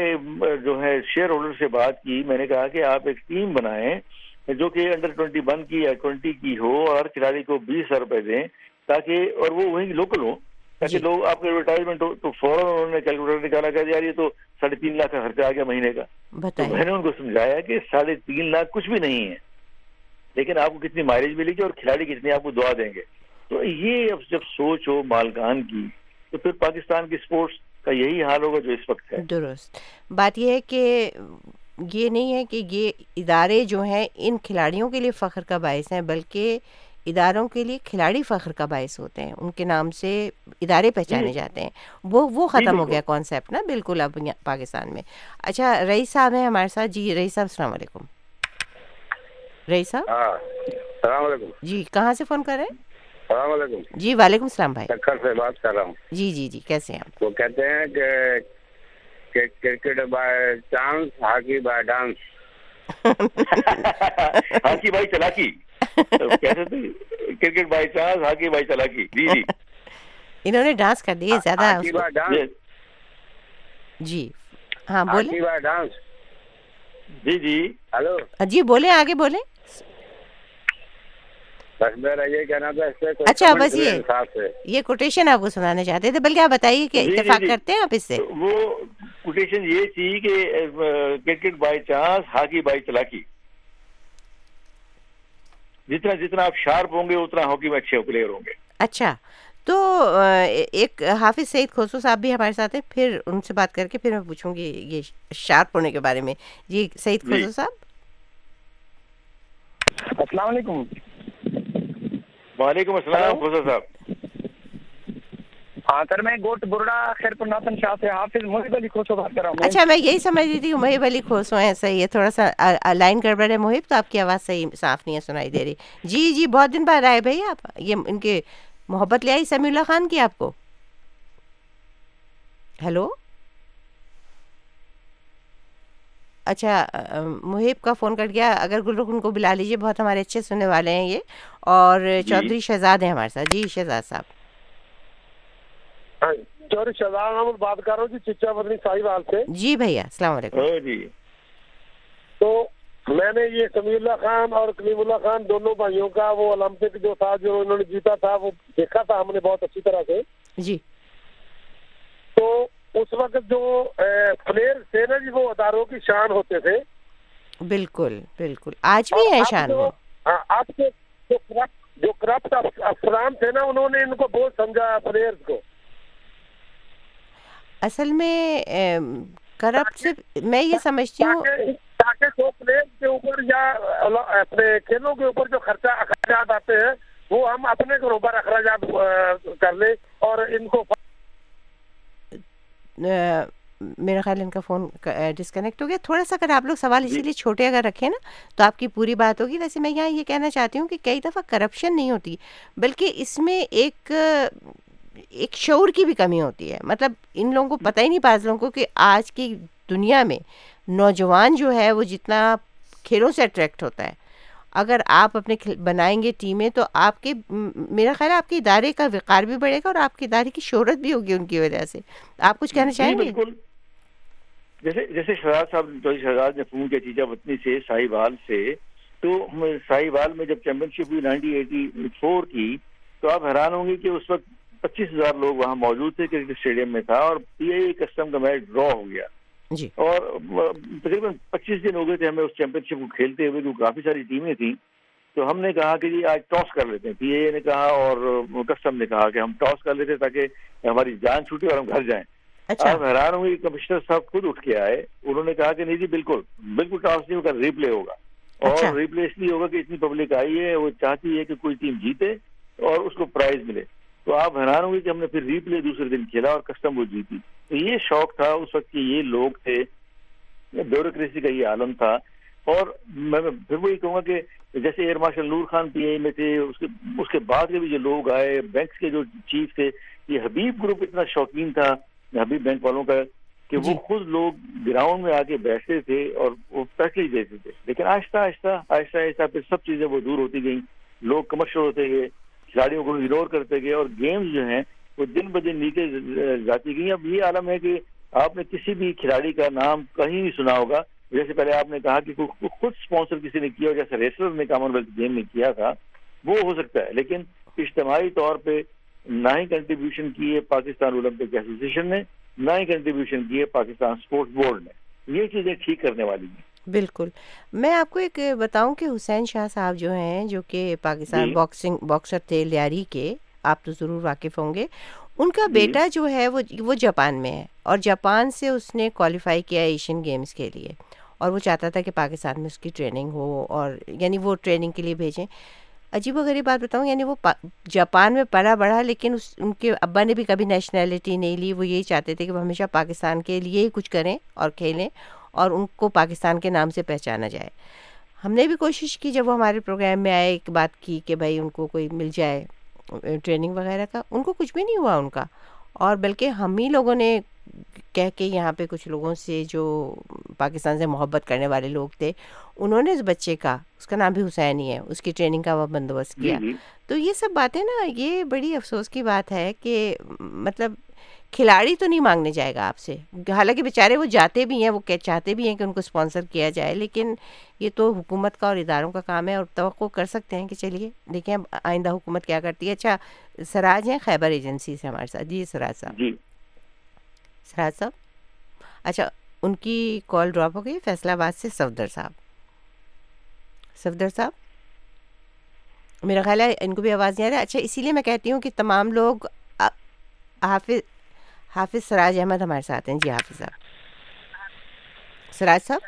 جو ہے شیئر ہولڈر سے بات کی میں نے کہا کہ آپ ایک ٹیم بنائیں جو کہ انڈر ٹوینٹی ون کی یا ٹوینٹی کی ہو اور ہر کھلاڑی کو بیس ہزار روپے دیں تاکہ اور وہ وہیں لوکل ہو تاکہ جی۔ لوگ آپ کے ایڈورٹائزمنٹ ہو تو فوراً انہوں نے کیلکولیٹر نکالا کہ یار یہ تو ساڑھے تین لاکھ کا خرچہ آ گیا مہینے کا۔ تو میں نے ان کو سمجھایا کہ ساڑھے تین لاکھ کچھ بھی نہیں ہے لیکن آپ کو کتنی مائلیج ملے گی اور کھلاڑی کتنی آپ کو دعا دیں گے۔ تو یہ اب جب سوچ ہو مالکان کی تو پھر پاکستان کی سپورٹس کا یہی حال ہوگا جو اس وقت ہے۔ درست۔ بات یہ ہے کہ یہ نہیں ہے کہ یہ ادارے جو ہیں ان کھلاڑیوں کے لیے فخر کا باعث ہیں بلکہ اداروں کے لیے کھلاڑی فخر کا باعث ہوتے ہیں۔ ان کے نام سے ادارے پہچانے جاتے ہیں۔ وہ وہ ختم ہو گیا کانسیپٹ نا بالکل اب پاکستان میں۔ اچھا رئیس صاحب ہیں ہمارے ساتھ۔ جی رئیس صاحب السلام علیکم۔ رئیس صاحب؟ ہاں السلام علیکم۔ جی کہاں سے فون کر رہے ہیں؟ السلام علیکم۔ جی وعلیکم السلام بھائی۔ چکر سے بات کر رہا ہوں۔ جی جی جی کیسے ہیں آپ؟ وہ کہتے ہیں کہ cricket by chance hockey by dance. Hockey by چلاکی۔ تھے؟ Cricket by chance hockey by چلاکی۔ جی جی۔ انہوں نے ڈانس کر دیے زیادہ ہاکی بائی ڈانس۔ جی۔ ہاں بولیں۔ Hockey by dance. جی جی۔ ہلو۔ جی بولیں آگے بولیں۔ بس میرا یہ کہنا تھا اس سے اچھا بس یہ یہ کوٹیشن آپ کو سنانا چاہتے تھے بلکہ آپ بتائیے کہ جی، جی، اتفاق جی۔ کرتے ہیں آپ اس سے؟ وہ کوٹیشن یہ تھی کہ cricket by chance hockey by چلاکی جتنا جتنا آپ شارپ ہوں گے اتنا ہاکی میں اچھے پلیئر ہوں گے۔ اچھا تو ایک حافظ سعید کھوسو صاحب بھی ہمارے ساتھ ہیں پھر ان سے بات کر کے پھر میں پوچھوں گی یہ شارپ ہونے کے بارے میں۔ جی سعید کھوسو صاحب؟ السلام علیکم۔ وعلیکم السلام خوشا صاحب۔ ہاں سر میں گوٹ برڈا خیر ناتن شاہ سے حافظ محب علی کھوسو بات کر رہا ہوں۔ اچھا میں یہی سمجھ رہی تھی محب علی کھوسو ہیں صحیح ہے تھوڑا سا لائن گڑبڑ ہے محب تو آپ کی آواز صحیح صاف نہیں ہے سنائی دے رہی۔ جی جی بہت دن بعد آئے بھائی آپ۔ یہ ان کے محبت لے آئی سمیع اللہ خان کی آپ کو۔ ہیلو اچھا محب کا فون کٹ گیا اگر گل رخ ان کو بلا لیجیے بہت ہمارے اچھے سننے والے ہیں یہ۔ اور چودھری شہزاد ہیں ہمارے ساتھ۔ جی شہزاد صاحب۔ چودھری شہزاد احمد بات کر رہا ہوں جی چچا بدنی صاحب سے۔ جی بھیا السلام علیکم۔ جی۔ تو میں نے یہ سمیع اللہ خان اور کلیم اللہ خان دونوں بھائیوں کا وہ اولمپک جو تھا جو انہوں نے جیتا تھا وہ دیکھا تھا ہم نے بہت اچھی طرح سے۔ جی۔ تو اس وقت جو پلیئر تھے نا جی وہ اداروں کی شان ہوتے تھے۔ بالکل بالکل۔ آج بھی ہیں شان وہ۔ آپ کے جو کرپٹ افسران تھے نا انہوں نے ان کو بہت سمجھا پلیئرز کو۔ اصل میں کرپٹ سے میں یہ سمجھتی ہوں تاکہ جو پلیئر کے اوپر یا اپنے کھیلوں کے اوپر جو خرچہ اخراجات آتے ہیں وہ ہم اپنے اوپر اخراجات کر لیں اور ان کو میرا خیال ان کا فون ڈسکنیکٹ ہو گیا۔ تھوڑا سا اگر آپ لوگ سوال اسی لیے چھوٹے اگر رکھیں نا تو آپ کی پوری بات ہوگی۔ ویسے میں یہاں یہ کہنا چاہتی ہوں کہ کئی دفعہ کرپشن نہیں ہوتی بلکہ اس میں ایک ایک شعور کی بھی کمی ہوتی ہے۔ مطلب ان لوگوں کو پتہ ہی نہیں بعض لوگوں کو کہ آج کی دنیا میں نوجوان جو ہے وہ جتنا کھیلوں سے اٹریکٹ ہوتا ہے اگر آپ اپنے بنائیں گے ٹیمیں تو آپ کے میرا خیال ہے آپ کے ادارے کا وقار بھی بڑھے گا اور آپ کے ادارے کی شہرت بھی ہوگی ان کی وجہ سے۔ آپ کچھ کہنا چاہیں گے؟ جیسے جیسے شہزاد صاحب شہزاد نے فون کیا چیزا وطنی سے سائی بال سے تو سائی بال میں جب چیمپئن شپ ہوئی نائنٹین ایٹی فور کی تو آپ حیران ہوں گے کہ اس وقت پچیس ہزار لوگ وہاں موجود تھے کرکٹ اسٹیڈیم میں تھا اور پی اے کسٹم کا میچ ڈرا ہو گیا۔ جی۔ اور تقریباً پچیس دن ہو گئے تھے ہمیں اس چیمپئن شپ کو کھیلتے ہوئے جو کافی ساری ٹیمیں تھیں۔ تو ہم نے کہا کہ جی آج ٹاس کر لیتے ہیں۔ پی اے نے کہا اور کسٹم نے کہا کہ ہم ٹاس کر لیتے تاکہ ہماری جان چھوٹے اور ہم گھر جائیں۔ آپ حیران ہوئے کمشنر صاحب خود اٹھ کے آئے۔ انہوں نے کہا کہ نہیں جی بالکل بالکل ٹاس نہیں ہوگا ریپلے ہوگا۔ اور ریپلے اس لیے ہوگا کہ اتنی پبلک آئی ہے وہ چاہتی ہے کہ کوئی ٹیم جیتے اور اس کو پرائز ملے۔ تو آپ حیران ہوئے کہ ہم نے پھر ریپلے دوسرے دن کھیلا اور کسٹم وہ جیتی۔ تو یہ شوق تھا اس وقت کہ یہ لوگ تھے بیوروکریسی کا یہ عالم تھا۔ اور میں پھر وہی کہوں گا کہ جیسے air marshal Nur Khan P A میں تھے اس کے اس کے بعد کے بھی جو لوگ آئے بینکس کے جو چیف تھے یہ حبیب گروپ اتنا شوقین تھا حبیب بینک والوں کا کہ وہ خود لوگ گراؤنڈ میں آ کے بیٹھتے تھے اور وہ فیصلے دیتے تھے۔ لیکن آہستہ آہستہ آہستہ آہستہ پھر سب چیزیں وہ دور ہوتی گئیں۔ لوگ کمرشل ہوتے گئے کھلاڑیوں کو اگنور کرتے گئے اور گیمز جو ہیں وہ دن ب دن نیچے جاتی گئی اب یہ عالم ہے کہ آپ نے کسی بھی کھلاڑی کا نام کہیں نہیں سنا ہوگا۔ جیسے پہلے آپ نے کہا کہ خود اسپانسر کسی نے کیا جیسے ریسلر نے کامن ویلتھ گیم میں کیا تھا وہ ہو سکتا ہے۔ لیکن اجتماعی طور پہ نہ ہی کنٹریبیوشن کی ہے پاکستان اولمپک ایسوسیشن نے نہ ہی کنٹریبیوشن کی ہے پاکستان اسپورٹس بورڈ نے۔ یہ چیزیں ٹھیک کرنے والی ہیں۔ بالکل۔ میں آپ کو ایک بتاؤں کہ حسین شاہ صاحب جو ہیں جو کہ پاکستان جی۔ باکسنگ باکسر تھے لیاری کے آپ تو ضرور واقف ہوں گے۔ ان کا جی۔ بیٹا جو ہے وہ وہ جاپان میں ہے اور جاپان سے اس نے کوالیفائی کیا ایشین گیمز کے لیے اور وہ چاہتا تھا کہ پاکستان میں اس کی ٹریننگ ہو اور یعنی وہ ٹریننگ کے لیے بھیجیں۔ عجیب و غریب بات بتاؤں یعنی وہ جاپان میں پلا بڑھا لیکن اس ان کے ابا نے بھی کبھی نیشنلٹی نہیں لی وہ یہی چاہتے تھے کہ وہ ہمیشہ پاکستان کے لیے ہی کچھ کریں اور کھیلیں اور ان کو پاکستان کے نام سے پہچانا جائے۔ ہم نے بھی کوشش کی جب وہ ہمارے پروگرام میں آئے ایک بات کی کہ بھائی ان کو کوئی مل جائے۔ ٹریننگ وغیرہ کا، ان کو کچھ بھی نہیں ہوا ان کا۔ اور بلکہ ہم ہی لوگوں نے کہہ کے یہاں پہ کچھ لوگوں سے جو پاکستان سے محبت کرنے والے لوگ تھے انہوں نے اس بچے کا اس کا نام بھی حسین ہی ہے اس کی ٹریننگ کا وہ بندوبست کیا۔ تو یہ سب باتیں نا یہ بڑی افسوس کی بات ہے کہ مطلب کھلاڑی تو نہیں مانگنے جائے گا آپ سے۔ حالانکہ بیچارے وہ جاتے بھی ہیں وہ چاہتے بھی ہیں کہ ان کو اسپانسر کیا جائے لیکن یہ تو حکومت کا اور اداروں کا کام ہے اور توقع کر سکتے ہیں کہ چلیے دیکھیں آئندہ حکومت کیا کرتی ہے۔ اچھا سراج ہیں خیبر ایجنسی سے ہمارے ساتھ۔ جی سراج صاحب۔ جی۔ سراج صاحب۔ اچھا ان کی کال ڈراپ ہو گئی فیصلہ آباد سے صفدر صاحب۔ صفدر صاحب میرا خیال ہے ان کو بھی آواز نہیں آ رہا اچھا اسی لیے میں کہتی ہوں کہ تمام لوگ حافظ حافظ سراج احمد ہمارے ساتھ ہیں۔ جی حافظ صاحب۔ سراج صاحب؟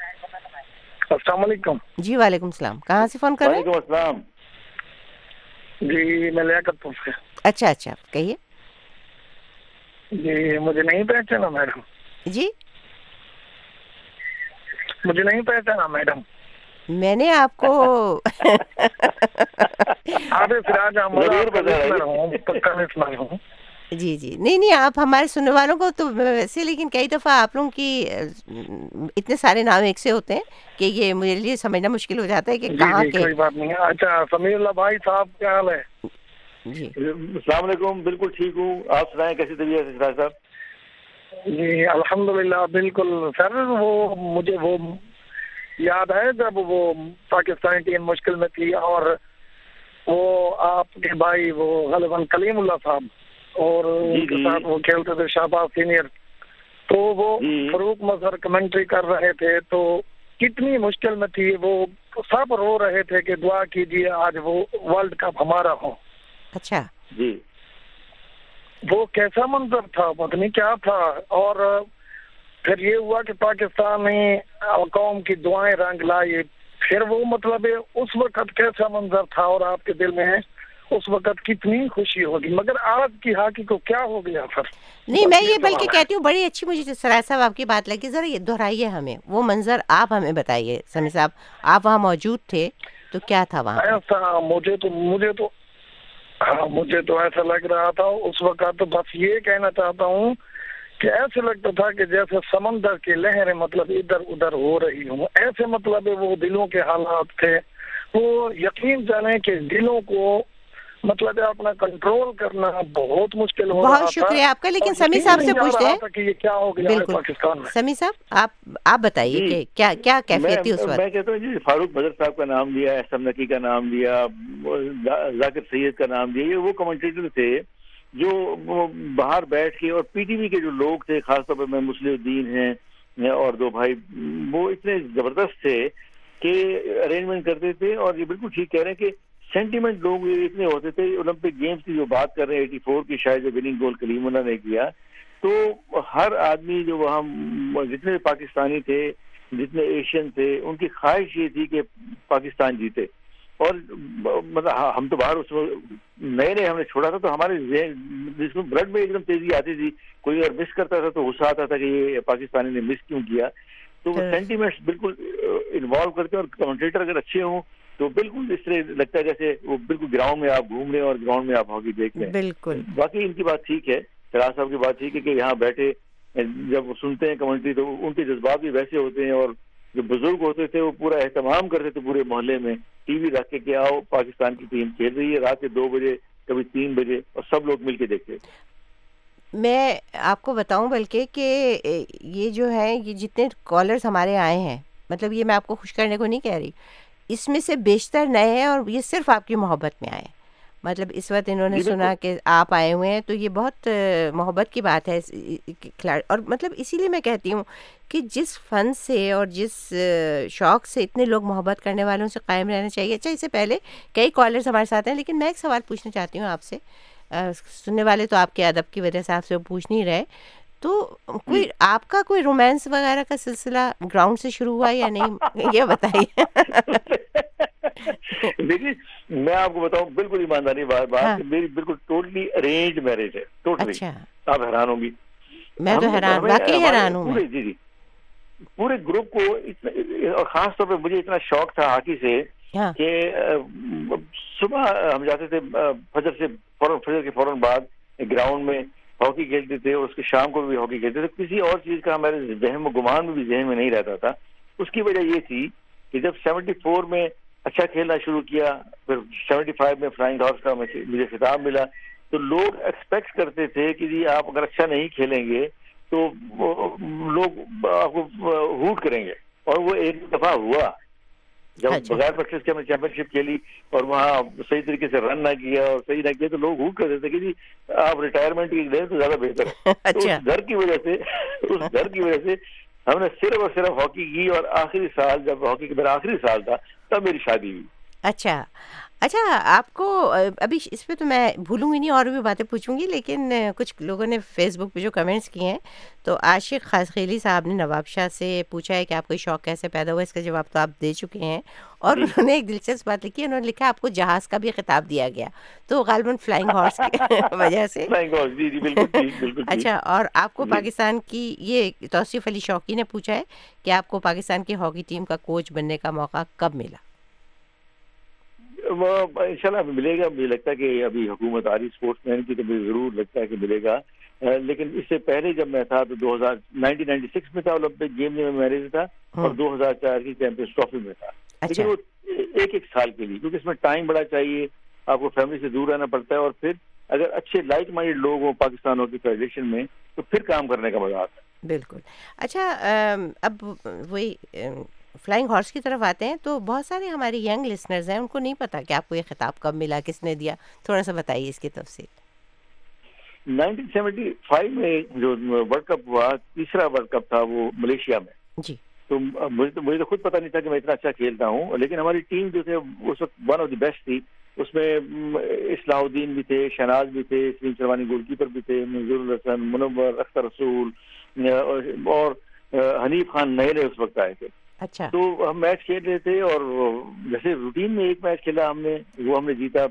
السلام علیکم۔ جی وعلیکم السلام۔ کہاں سے فون کر رہے ہیں؟ السلام۔ جی میں لیاقت پور سے۔ اچھا اچھا کہیے۔ جی مجھے نہیں پہچانا میڈم۔ جی؟ مجھے نہیں پہچانا میڈم۔ میں نے آپ کو جی جی۔ نہیں نہیں آپ ہمارے سننے والوں کو تو ویسے لیکن کئی دفعہ آپ لوگوں کی اتنے سارے نام ایک سے ہوتے ہیں کہ یہ میرے لیے سمجھنا مشکل ہو جاتا ہے کہ جی کہاں جی کے نہیں۔ ہے اچھا سمیر اللہ بھائی صاحب کیا حال ہے؟ السلام علیکم بالکل ٹھیک ہوں۔ آپ سنائیں کیسی طبیعت ہے سراج صاحب؟ جی الحمدللہ بالکل۔ سر وہ مجھے وہ یاد ہے جب وہ پاکستانی ٹیم مشکل میں تھی اور وہ آپ کے بھائی وہ غالباً کلیم اللہ صاحب اور جی، ان کے جی۔ ساتھ وہ کھیلتے تھے شہباز سینئر۔ تو وہ جی۔ فروخ مظہر کمنٹری کر رہے تھے تو کتنی مشکل میں تھی وہ سب رو رہے تھے کہ دعا کیجیے آج وہ ورلڈ کپ ہمارا ہو۔ اچھا۔ جی۔ وہ کیسا منظر تھا؟ پتہ نہیں کیا تھا۔ اور پھر یہ ہوا کہ پاکستانی قوم کی دعائیں رنگ لائی پھر وہ مطلب اس وقت کیسا منظر تھا اور آپ کے دل میں ہے؟ اس وقت کتنی خوشی ہوگی۔ مگر آج کی ہاکی کو کیا ہو گیا پھر؟ نہیں میں یہ بلکہ ہے۔ کہتی ہوں بڑی اچھی مجھے سراج صاحب آپ کی بات لگی ذرا یہ دہرائیے ہمیں۔ وہ منظر آپ ہمیں بتائیے سمی صاحب آپ وہاں موجود تھے تو کیا تھا وہاں؟ ایسا مجھے تو مجھے تو ہاں مجھے تو ایسا لگ رہا تھا، اس وقت تو بس یہ کہنا چاہتا ہوں کہ ایسے لگتا تھا کہ جیسے سمندر کی لہریں مطلب ادھر ادھر ہو رہی ہوں۔ ایسے مطلب وہ دلوں کے حالات تھے۔ وہ یقین جانے کہ دلوں کو مطلب اپنا کنٹرول کرنا بہت مشکل ہو بہت شکریہ آپ کا لیکن سمی صاحب سے پوچھتے ہیں۔ کہ یہ کیا ہو گیا ہے بالکل۔ پاکستان میں۔ سمی صاحب آپ آپ بتائیے جی۔ کہ کیا کیا کیفیت تھی اس وقت؟ میں کہتا ہوں جی فاروق بدر صاحب کا نام لیا احسن نقی کا نام لیا ذاکر سید کا نام لیا یہ وہ کمنٹریٹر تھے جو باہر بیٹھ کے اور پی ٹی وی کے جو لوگ تھے خاص طور پر میں مسلم الدین ہیں اور دو بھائی وہ اتنے زبردست تھے کہ ارینجمنٹ کرتے تھے اور یہ بالکل ٹھیک کہہ رہے ہیں کہ سینٹیمنٹ لوگ اتنے ہوتے تھے اولمپک گیمز کی جو بات کر رہے ہیں ایٹی فور کی شاید جو وننگ گول کلیم اللہ نے کیا۔ تو ہر آدمی جو وہاں جتنے بھی پاکستانی تھے جتنے ایشین تھے ان کی خواہش یہ تھی کہ پاکستان جیتے۔ اور مطلب ہم تو باہر اس نئے نئے ہم نے چھوڑا تھا تو ہمارے جس میں بلڈ میں ایک دم تیزی آتی تھی۔ کوئی اگر مس کرتا تھا تو غصہ آتا تھا کہ یہ پاکستانی نے مس کیوں کیا۔ تو وہ سینٹیمنٹس بالکل انوالو کرتے اور کمنٹریٹر اگر اچھے ہوں تو بالکل اس طرح لگتا ہے جیسے وہ بالکل گراؤنڈ میں آپ گھوم رہے ہیں اور گراؤنڈ میں آپ ہاکی دیکھ رہے ہیں۔ بالکل۔ باقی ان کی بات ٹھیک ہے سراج صاحب کی بات ٹھیک ہے کہ یہاں بیٹھے جب وہ سنتے ہیں کمنٹری تو ان کے جذبات بھی ویسے ہوتے ہیں اور جو بزرگ ہوتے تھے وہ پورا اہتمام کرتے تھے پورے محلے میں۔ ٹی وی رکھ کے کہ آؤ پاکستان کی ٹیم کھیل رہی ہے۔ رات کے دو بجے کبھی تین بجے اور سب لوگ مل کے دیکھتے میں آپ کو بتاؤں بلکہ کہ یہ جو ہے یہ جتنے کالرز ہمارے آئے ہیں مطلب یہ میں آپ کو خوش کرنے کو نہیں کہہ رہی۔ اس میں سے بیشتر نئے ہیں اور یہ صرف آپ کی محبت میں آئے مطلب اس وقت انہوں نے جی،۔ سنا کہ آپ آئے ہوئے ہیں تو یہ بہت محبت کی بات ہے کھلاڑی اور مطلب اسی لیے میں کہتی ہوں کہ جس فن سے اور جس شوق سے اتنے لوگ محبت کرنے والوں سے قائم رہنا چاہیے۔ اچھا اس سے پہلے کئی کالرز ہمارے ساتھ ہیں لیکن میں ایک سوال پوچھنا چاہتی ہوں آپ سے۔ سننے والے تو آپ کے ادب کی وجہ سے آپ سے پوچھ نہیں رہے۔ تو کوئی آپ کا کوئی رومانس وغیرہ کا سلسلہ گراؤنڈ سے شروع ہوا یا نہیں؟ یہ بتائیے۔ دیکھیے میں آپ کو بتاؤں بالکل ایمانداری بات بات ہاں۔ میری بالکل ٹوٹلی ارینج میرج ہے ٹوٹلی اچھا۔ آپ حیران ہوں گی۔ میں تو حیران واقعی حیران ہوں جی جی۔ پورے گروپ کو اور خاص طور پہ مجھے اتنا شوق تھا ہاکی سے ہاں۔ کہ صبح ہم جاتے تھے فجر سے فوراً فجر کے فوراً بعد گراؤنڈ میں۔ ہاکی کھیلتے تھے، اور اس کے شام کو بھی ہاکی کھیلتے تھے۔ کسی اور چیز کا ہمارے ذہن و گمان میں بھی ذہن میں نہیں رہتا تھا۔ اس کی وجہ یہ تھی کہ جب سیونٹی فور میں اچھا کھیلنا شروع کیا، پھر سیونٹی فائیو میں فلائنگ ہارس کا مجھے خطاب ملا۔ تو لوگ ایکسپیکٹ کرتے تھے کہ جی آپ اگر اچھا نہیں کھیلیں گے تو لوگ آپ کو ہوٹ کریں گے۔ اور وہ ایک دفعہ ہوا۔ جب اچھا۔ بغیر پریکٹس کے ہم نے چیمپئن شپ کھیلی اور وہاں صحیح طریقے سے رن نہ کیا اور صحیح نہ کیا تو لوگ ہوٹ کرتے تھے کہ جی آپ ریٹائرمنٹ کی لیں تو زیادہ بہتر ہے۔ تو اچھا۔ اس گھر کی وجہ سے اس گھر کی وجہ سے ہم نے صرف اور صرف ہاکی کی اور آخری سال جب ہاکی کا میرا آخری سال تھا تب میری شادی ہوئی۔ اچھا۔ اچھا آپ کو ابھی اس پہ تو میں بھولوں گی نہیں اور بھی باتیں پوچھوں گی لیکن کچھ لوگوں نے فیس بک پہ جو کمنٹس کیے ہیں تو عاشق خاصخیلی صاحب نے نواب شاہ سے پوچھا ہے کہ آپ کو شوق کیسے پیدا ہوا؟ اس کا جواب تو آپ دے چکے ہیں۔ اور جی۔ انہوں نے ایک دلچسپ بات لکھی انہوں نے لکھا آپ کو جہاز کا بھی خطاب دیا گیا۔ تو غالباً فلائنگ ہارس کی وجہ سے۔ جی جی اچھا اور آپ کو۔ پاکستان کی یہ توصیف علی شوقی نے پوچھا ہے کہ آپ کو پاکستان کی ہاکی ٹیم کا کوچ بننے کا موقع کب ملا؟ وہ انشاءاللہ ابھی ملے گا مجھے لگتا ہے کہ ابھی حکومت آ رہی اسپورٹس مین کی تو مجھے ضرور لگتا ہے کہ ملے گا۔ لیکن اس سے پہلے جب میں تھا تو دو ہزار نائنٹین نائنٹی سکس میں تھا اولمپک گیم میں میرج تھا اور ہوں۔ دو ہزار چار کی چیمپئنس ٹرافی میں تھا۔ اچھا۔ لیکن وہ ایک ایک سال کے لیے کیونکہ اس میں ٹائم بڑا چاہیے آپ کو فیملی سے دور رہنا پڑتا ہے اور پھر اگر اچھے لائک مائنڈ لوگ ہوں پاکستان ہاکی فیڈریشن میں تو پھر کام کرنے کا مزہ آتا ہے۔ بالکل۔ اچھا اب وہی فلائنگ ہارس کی طرف آتے ہیں تو بہت سارے ہمارے ینگ لسنرز ہیں ان کو نہیں پتا کہ آپ کو یہ خطاب کب ملا کس نے دیا؟ تھوڑا سا بتائیے اس کی تفصیل۔ نائنٹین سیونٹی فائیو میں جو ورلڈ کپ ہوا تیسرا ورلڈ کپ تھا وہ ملیشیا میں۔ جی۔ تو مجھے تو مجھے تو خود پتا نہیں تھا کہ میں اتنا اچھا کھیلتا ہوں لیکن ہماری ٹیم جو تھے اس وقت ون آف دی بیسٹ تھی۔ اس میں اصلاح الدین بھی تھے شہناز بھی تھے سلیم شروانی گول کیپر بھی تھے منظور الحسن منور اختر رسول اور حنیف خان نئے نئے اس وقت آئے تھے۔ اچھا۔ تو ہم میچ کھیل رہے تھے اور جیسے روٹین میں ایک میچ کھیلا ہم نے، وہ ہم نے جیتا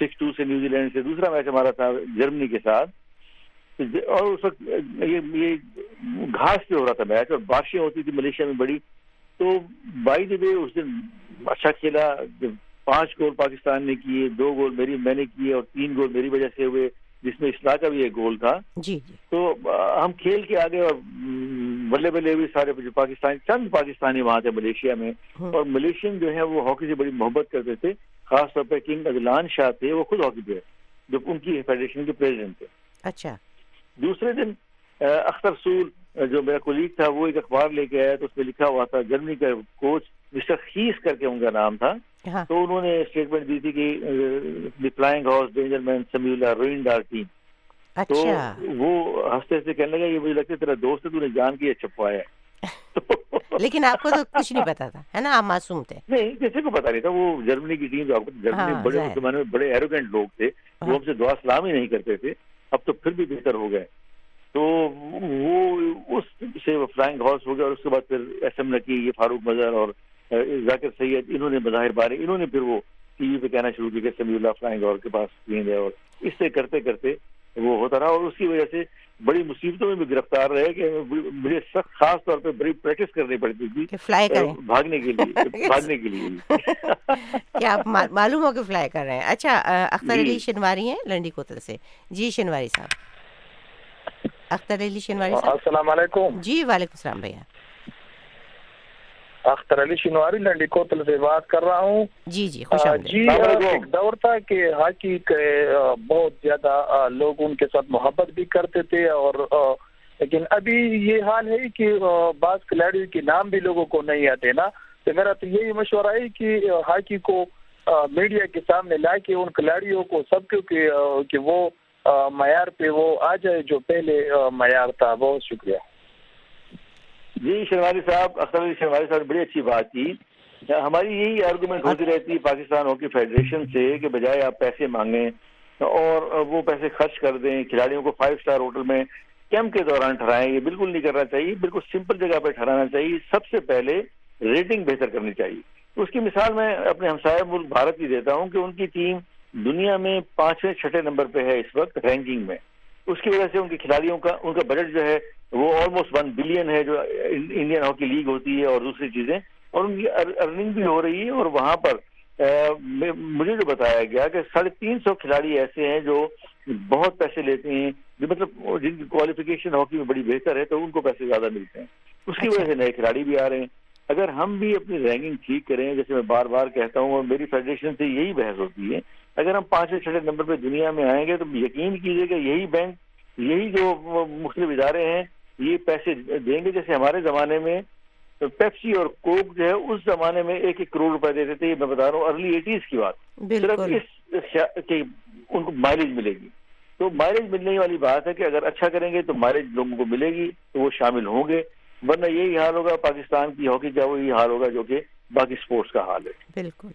سکس ٹو سے نیوزی لینڈ سے۔ دوسرا میچ ہمارا تھا جرمنی کے ساتھ۔ اور اس وقت یہ یہ گھاس پہ ہو رہا تھا میچ اور بارشیں ہوتی تھی ملیشیا میں بڑی۔ تو بائی دی وے اس دن اچھا کھیلا۔ پانچ گول پاکستان نے کیے، دو گول میری، میں نے کیے اور تین گول میری وجہ سے ہوئے۔ جس میں اصلاح کا بھی ایک گول تھا۔ جی جی۔ تو ہم کھیل کے آگے اور بلے بلے بھی سارے جو پاکستانی چند پاکستانی وہاں تھے ملیشیا میں۔ ہوں۔ اور ملیشین جو ہے وہ ہاکی سے بڑی محبت کرتے تھے۔ خاص طور پہ کنگ عدلان شاہ تھے وہ خود ہاکی پلیئر جو ان کی فیڈریشن کے پریزیڈنٹ تھے۔ اچھا۔ دوسرے دن اختر سول جو میرا کولیگ تھا وہ ایک اخبار لے کے آیا تو اس پہ لکھا ہوا تھا جرمنی کا کوچ مسٹر خیس کر کے ان کا نام تھا۔ ہاں تو انہوں نے اسٹیٹمنٹ دی تھی کہ flying horse danger man Samiullah ruined آر ٹیم تو اچھا۔ وہ ہنستے ہنستے کہنے لگا یہ مجھے لگتا ہے تیرا دوست ہے تو نے جان کے چھپوایا ہے۔ لیکن آپ کو تو کچھ نہیں پتا تھا ہے نا؟ آپ معصوم تھے۔ نہیں کسی کو پتا نہیں تھا۔ وہ جرمنی کی ٹیم آپ کو جرمنی ہاں، بڑے زمانے میں بڑے ایروگینٹ لوگ تھے۔ وہ ہاں۔ ہم سے دعا سلام ہی نہیں کرتے تھے۔ اب تو پھر بھی بہتر ہو گئے۔ تو وہ اس سے وہ فلائنگ ہارس ہو گیا اور اس کے بعد پھر ایس ایم نکی یہ فاروق مظہر اور ذاکر سید انہوں نے مظاہر بارے انہوں نے پھر وہ ٹی وی پہ کہنا شروع کیا کہ سمیع اللہ فلائنگ ہارس کے پاس گیند ہے اور اس سے کرتے کرتے وہ ہوتا رہا اور اس کی وجہ سے بڑی مصیبتوں میں بھی گرفتار رہے کہ مجھے سخت خاص طور پہ بڑی پریکٹس کرنی پڑتی تھی کہ فلائی کریں۔ بھاگنے کے لیے بھاگنے کے لیے۔ کیا آپ معلوم ہو کہ فلائی کر رہے ہیں۔ اچھا اختر جی۔ علی شنواری ہیں لنڈی کوتل سے۔ جی شنواری صاحب۔ اختر علی شنواری صاحب۔ السلام علیکم۔ جی وعلیکم السلام بھیا۔ اختر علی شنواری لنڈی کوتل سے بات کر رہا ہوں۔ جی جی خوش آمدید۔ جی۔ ایک دور تھا کہ ہاکی کے بہت زیادہ لوگ ان کے ساتھ محبت بھی کرتے تھے اور لیکن ابھی یہ حال ہے کہ بعض کھلاڑیوں کے نام بھی لوگوں کو نہیں آتے نا۔ تو میرا تو یہی مشورہ ہے کہ ہاکی کو میڈیا کے سامنے لا کے ان کھلاڑیوں کو سب کو کہ وہ معیار پہ وہ آ جائے جو پہلے معیار تھا۔ بہت شکریہ۔ جی شرواری صاحب اختر علی شرواری صاحب نے بڑی اچھی بات کی۔ ہماری یہی آرگومنٹ ہوتی رہتی ہے پاکستان ہاکی فیڈریشن سے کہ بجائے آپ پیسے مانگیں اور وہ پیسے خرچ کر دیں، کھلاڑیوں کو فائیو سٹار ہوٹل میں کیمپ کے دوران ٹھہرائیں، یہ بالکل نہیں کرنا چاہیے، بالکل سمپل جگہ پہ ٹھہرانا چاہیے۔ سب سے پہلے ریٹنگ بہتر کرنی چاہیے۔ اس کی مثال میں اپنے ہمسایہ ملک بھارت کی دیتا ہوں کہ ان کی ٹیم دنیا میں پانچویں چھٹے نمبر پہ ہے اس وقت رینکنگ میں۔ اس کی وجہ سے ان کے کھلاڑیوں کا ان کا بجٹ جو ہے وہ آلموسٹ ون بلین ہے جو انڈین ہاکی لیگ ہوتی ہے اور دوسری چیزیں۔ اور ان کی ارننگ بھی ہو رہی ہے اور وہاں پر مجھے جو بتایا گیا کہ ساڑھے تین سو کھلاڑی ایسے ہیں جو بہت پیسے لیتے ہیں جو مطلب جن کی کوالیفیکیشن ہاکی میں بڑی بہتر ہے تو ان کو پیسے زیادہ ملتے ہیں۔ اس کی وجہ سے نئے کھلاڑی بھی آ رہے ہیں۔ اگر ہم بھی اپنی رینکنگ ٹھیک کریں جیسے میں بار بار کہتا ہوں اور میری فیڈریشن سے یہی بحث ہوتی ہے اگر ہم پانچویں چھٹے نمبر پہ دنیا میں آئیں گے تو یقین کیجیے کہ یہی بینک یہی جو مختلف ادارے ہیں یہ پیسے دیں گے۔ جیسے ہمارے زمانے میں پیپسی اور کوک جو ہے اس زمانے میں ایک ایک کروڑ روپے دیتے تھے میں بتا رہا ہوں ارلی ایٹیز کی بات۔ صرف اس کہ ان کو مائلج ملے گی۔ تو مائلج ملنے والی بات ہے کہ اگر اچھا کریں گے تو مائلج لوگوں کو ملے گی تو وہ شامل ہوں گے۔ ورنہ یہی حال ہوگا پاکستان کی ہاکی کا وہی حال ہوگا جو کہ باقی سپورٹس کا حال ہے۔ بالکل۔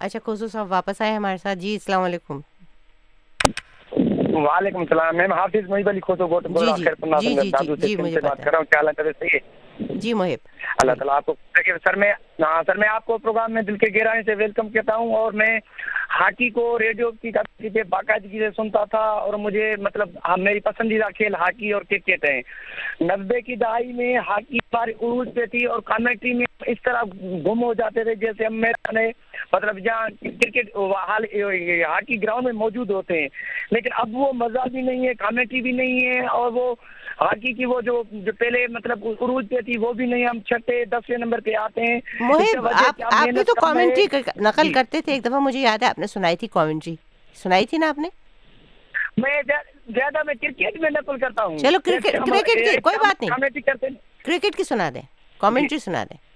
اچھا خصوص صاحب واپس آئے ہمارے ساتھ۔ جی السلام علیکم۔ وعلیکم السلام میں حافظ محیب علی کھوسو گوٹ جی جی جی مجھے بات کر رہا ہوں کیا اللہ سے جی محب۔ اللہ تعالیٰ آپ کو سر میں ہاں سر میں آپ کو پروگرام میں دل کے گہرائی سے ویلکم کہتا ہوں اور میں ہاکی کو ریڈیو کی پہ باقاعدگی سے سنتا تھا اور مجھے مطلب میری پسندیدہ کھیل ہاکی اور کرکٹ ہے نبے کی دہائی میں ہاکی ہماری عروج پہ تھی اور کامیٹری میں اس طرح گم ہو جاتے تھے جیسے ہم میرے مطلب جہاں کرکٹ ہاکی گراؤنڈ میں موجود ہوتے ہیں۔ لیکن اب وہ مزہ بھی نہیں ہے کامیٹری بھی نہیں ہے اور وہ ہاکی کی وہ جو جو پہلے مطلب عروج پہ تھی وہ بھی نہیں ہم چھٹے دسویں نمبر پہ آتے ہیں۔ آپ بھی تو کامنٹری نقل کرتے تھے ایک دفعہ مجھے یاد ہے آپ نے سنائی تھی کامنٹری۔ سنائی تھی نا آپ نے؟ میں زیادہ میں کرکٹ میں نقل کرتا ہوں۔ چلو کرکٹ کرکٹ کی کوئی بات نہیں۔ کرکٹ کی سنا دیں کامنٹری سنا دیں۔